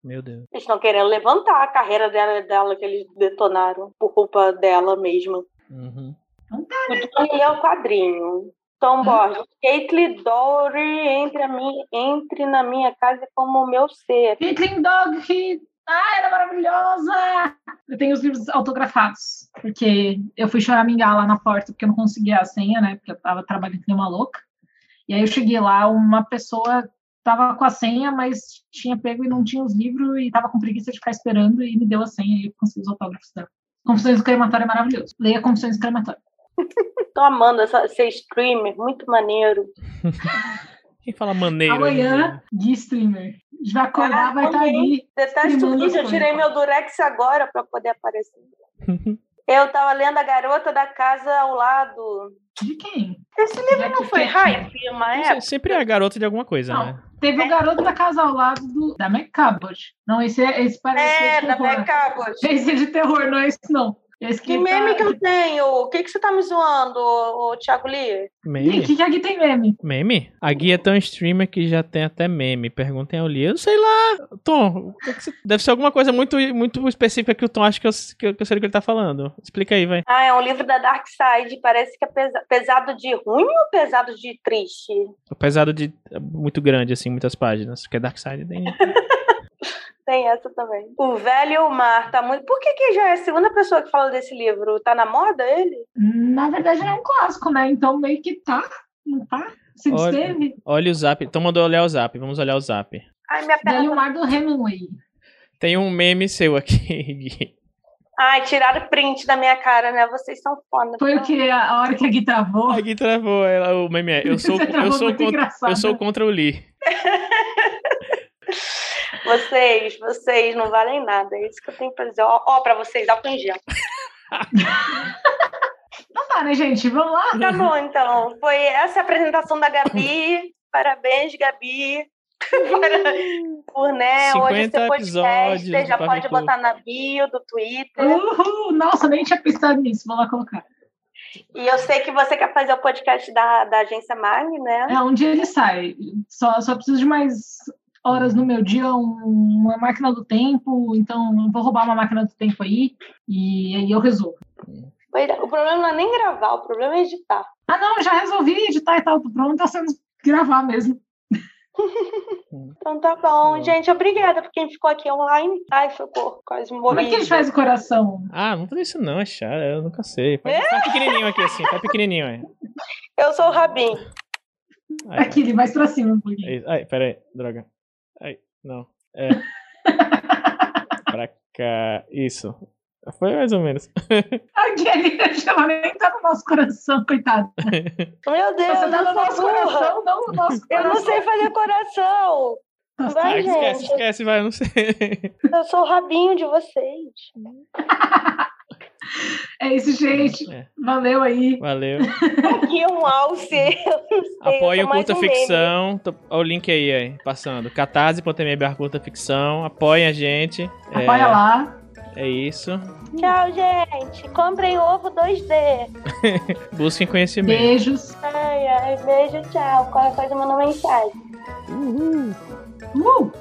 Meu Deus. Eles estão querendo levantar a carreira dela, dela que eles detonaram por culpa dela mesma. Uhum. O Johnny é o quadrinho. Tom Borges. Caitlyn Dory entre, a minha, entre na minha casa como o meu ser. Caitlin Dog, ah, era maravilhosa! Eu tenho os livros autografados, porque eu fui choramingar lá na porta, porque eu não conseguia a senha, né? Porque eu tava trabalhando que nem uma louca. E aí eu cheguei lá, uma pessoa tava com a senha, mas tinha pego e não tinha os livros e tava com preguiça de ficar esperando e me deu a senha e eu consegui os autógrafos dela. Confissões do Crematório é maravilhoso. Leia Confissões do Crematório. Tô amando essa, ser streamer, muito maneiro. Quem fala maneiro? Amanhã, de streamer. Vai acordar, Ah, vai estar também. ali. Detesto isso, eu tirei meu Durex agora para poder aparecer. Eu tava lendo A Garota da Casa ao Lado. De quem? Esse livro não foi hype uma época? sempre é a garota de alguma coisa, Não. né? Teve o garoto da casa ao lado do, da McCabbott. Não, esse, é- esse parece É, de da. Mercabot. Esse é de terror, não é esse não. Esse Que meme que eu tenho? O que, que você tá me zoando, ô, ô, Thiago Lee? Meme? que, que aqui tem meme? Meme? A guia é tão streamer que já tem até meme. Perguntem ao Lee. Eu sei lá. Tom, o deve ser alguma coisa muito, muito específica que o Tom acha que eu, que eu, que eu sei do que ele tá falando. Explica aí, vai. Ah, é um livro da Dark Side. Parece que é pesa- pesado de ruim ou pesado de triste? Apesar de muito grande, assim, muitas páginas. Porque Dark Side tem. Tem essa também. O Velho o Mar tá muito. Por que, que já é a segunda pessoa que fala desse livro? Tá na moda ele? Na verdade, é um clássico, né? Então meio que tá. Não tá? Se Olha. esteve. Olha o zap. Tom mandou olhar o zap. Vamos olhar o zap. Ai, minha perna. Velho tá- Mar do Hemingway. Tem um meme seu aqui, Gui. Ai, tiraram print da minha cara, né? Vocês são foda. Foi o que? A hora que a Gui travou. A Gui travou. Ela, o meme é. Eu sou, eu sou, contra, engraçado. eu sou contra o Lee. Vocês, vocês não valem nada. É isso que eu tenho pra dizer. Ó, ó pra vocês, álcool em gel. Não tá, né, gente? Vamos lá? Tá bom, então. Foi essa a apresentação da Gabi. Parabéns, Gabi. Por né, hoje 50 seu podcast. Você já pode botar na bio do Twitter. Uhul! Nossa, nem tinha pensado nisso. Vou lá colocar. E eu sei que você quer fazer o podcast da, da agência Mag, né? É, um dia ele sai. Só, só preciso de mais horas no meu dia, um- uma máquina do tempo. Então, eu vou roubar uma máquina do tempo aí. E aí eu resolvo. É, O problema não é nem gravar, o problema é editar. Ah, não, já resolvi editar e tal. Pronto, tá sendo gravar mesmo. Então tá bom. Gente, obrigada por quem ficou aqui online. Ai, socorro, quase Como morri. é que a gente faz o coração? Ah, não fazer isso não, é chato. Eu nunca sei. Faz, faz pequenininho aqui, assim. Faz pequenininho, aí. Eu sou o Rabin. Aí, Aqui, ele mais pra cima um pouquinho. aí, pera aí. Droga. Ai, não. É. pra cá. Isso. Foi mais ou menos. Ele já nem tá no nosso coração, coitado. Meu Deus, Você tá eu no nosso burra. coração, não no nosso Eu coração. não sei fazer coração. Tá Vai, Ah, esquece, gente. esquece, vai, eu não sei. Eu sou o rabinho de vocês. É isso, gente. É. Valeu aí. Valeu. Aqui um alce. Apoie o Curta um Ficção. Tô, olha o link aí, aí passando. catarse.me Curta Ficção. Apoiem a gente. Apoia é, lá. É isso. Tchau, gente. Comprem ovo 2D. Busquem conhecimento. Beijos. Ai, ai, beijo, tchau. Qualquer coisa, manda mensagem. Uhul. Uhul.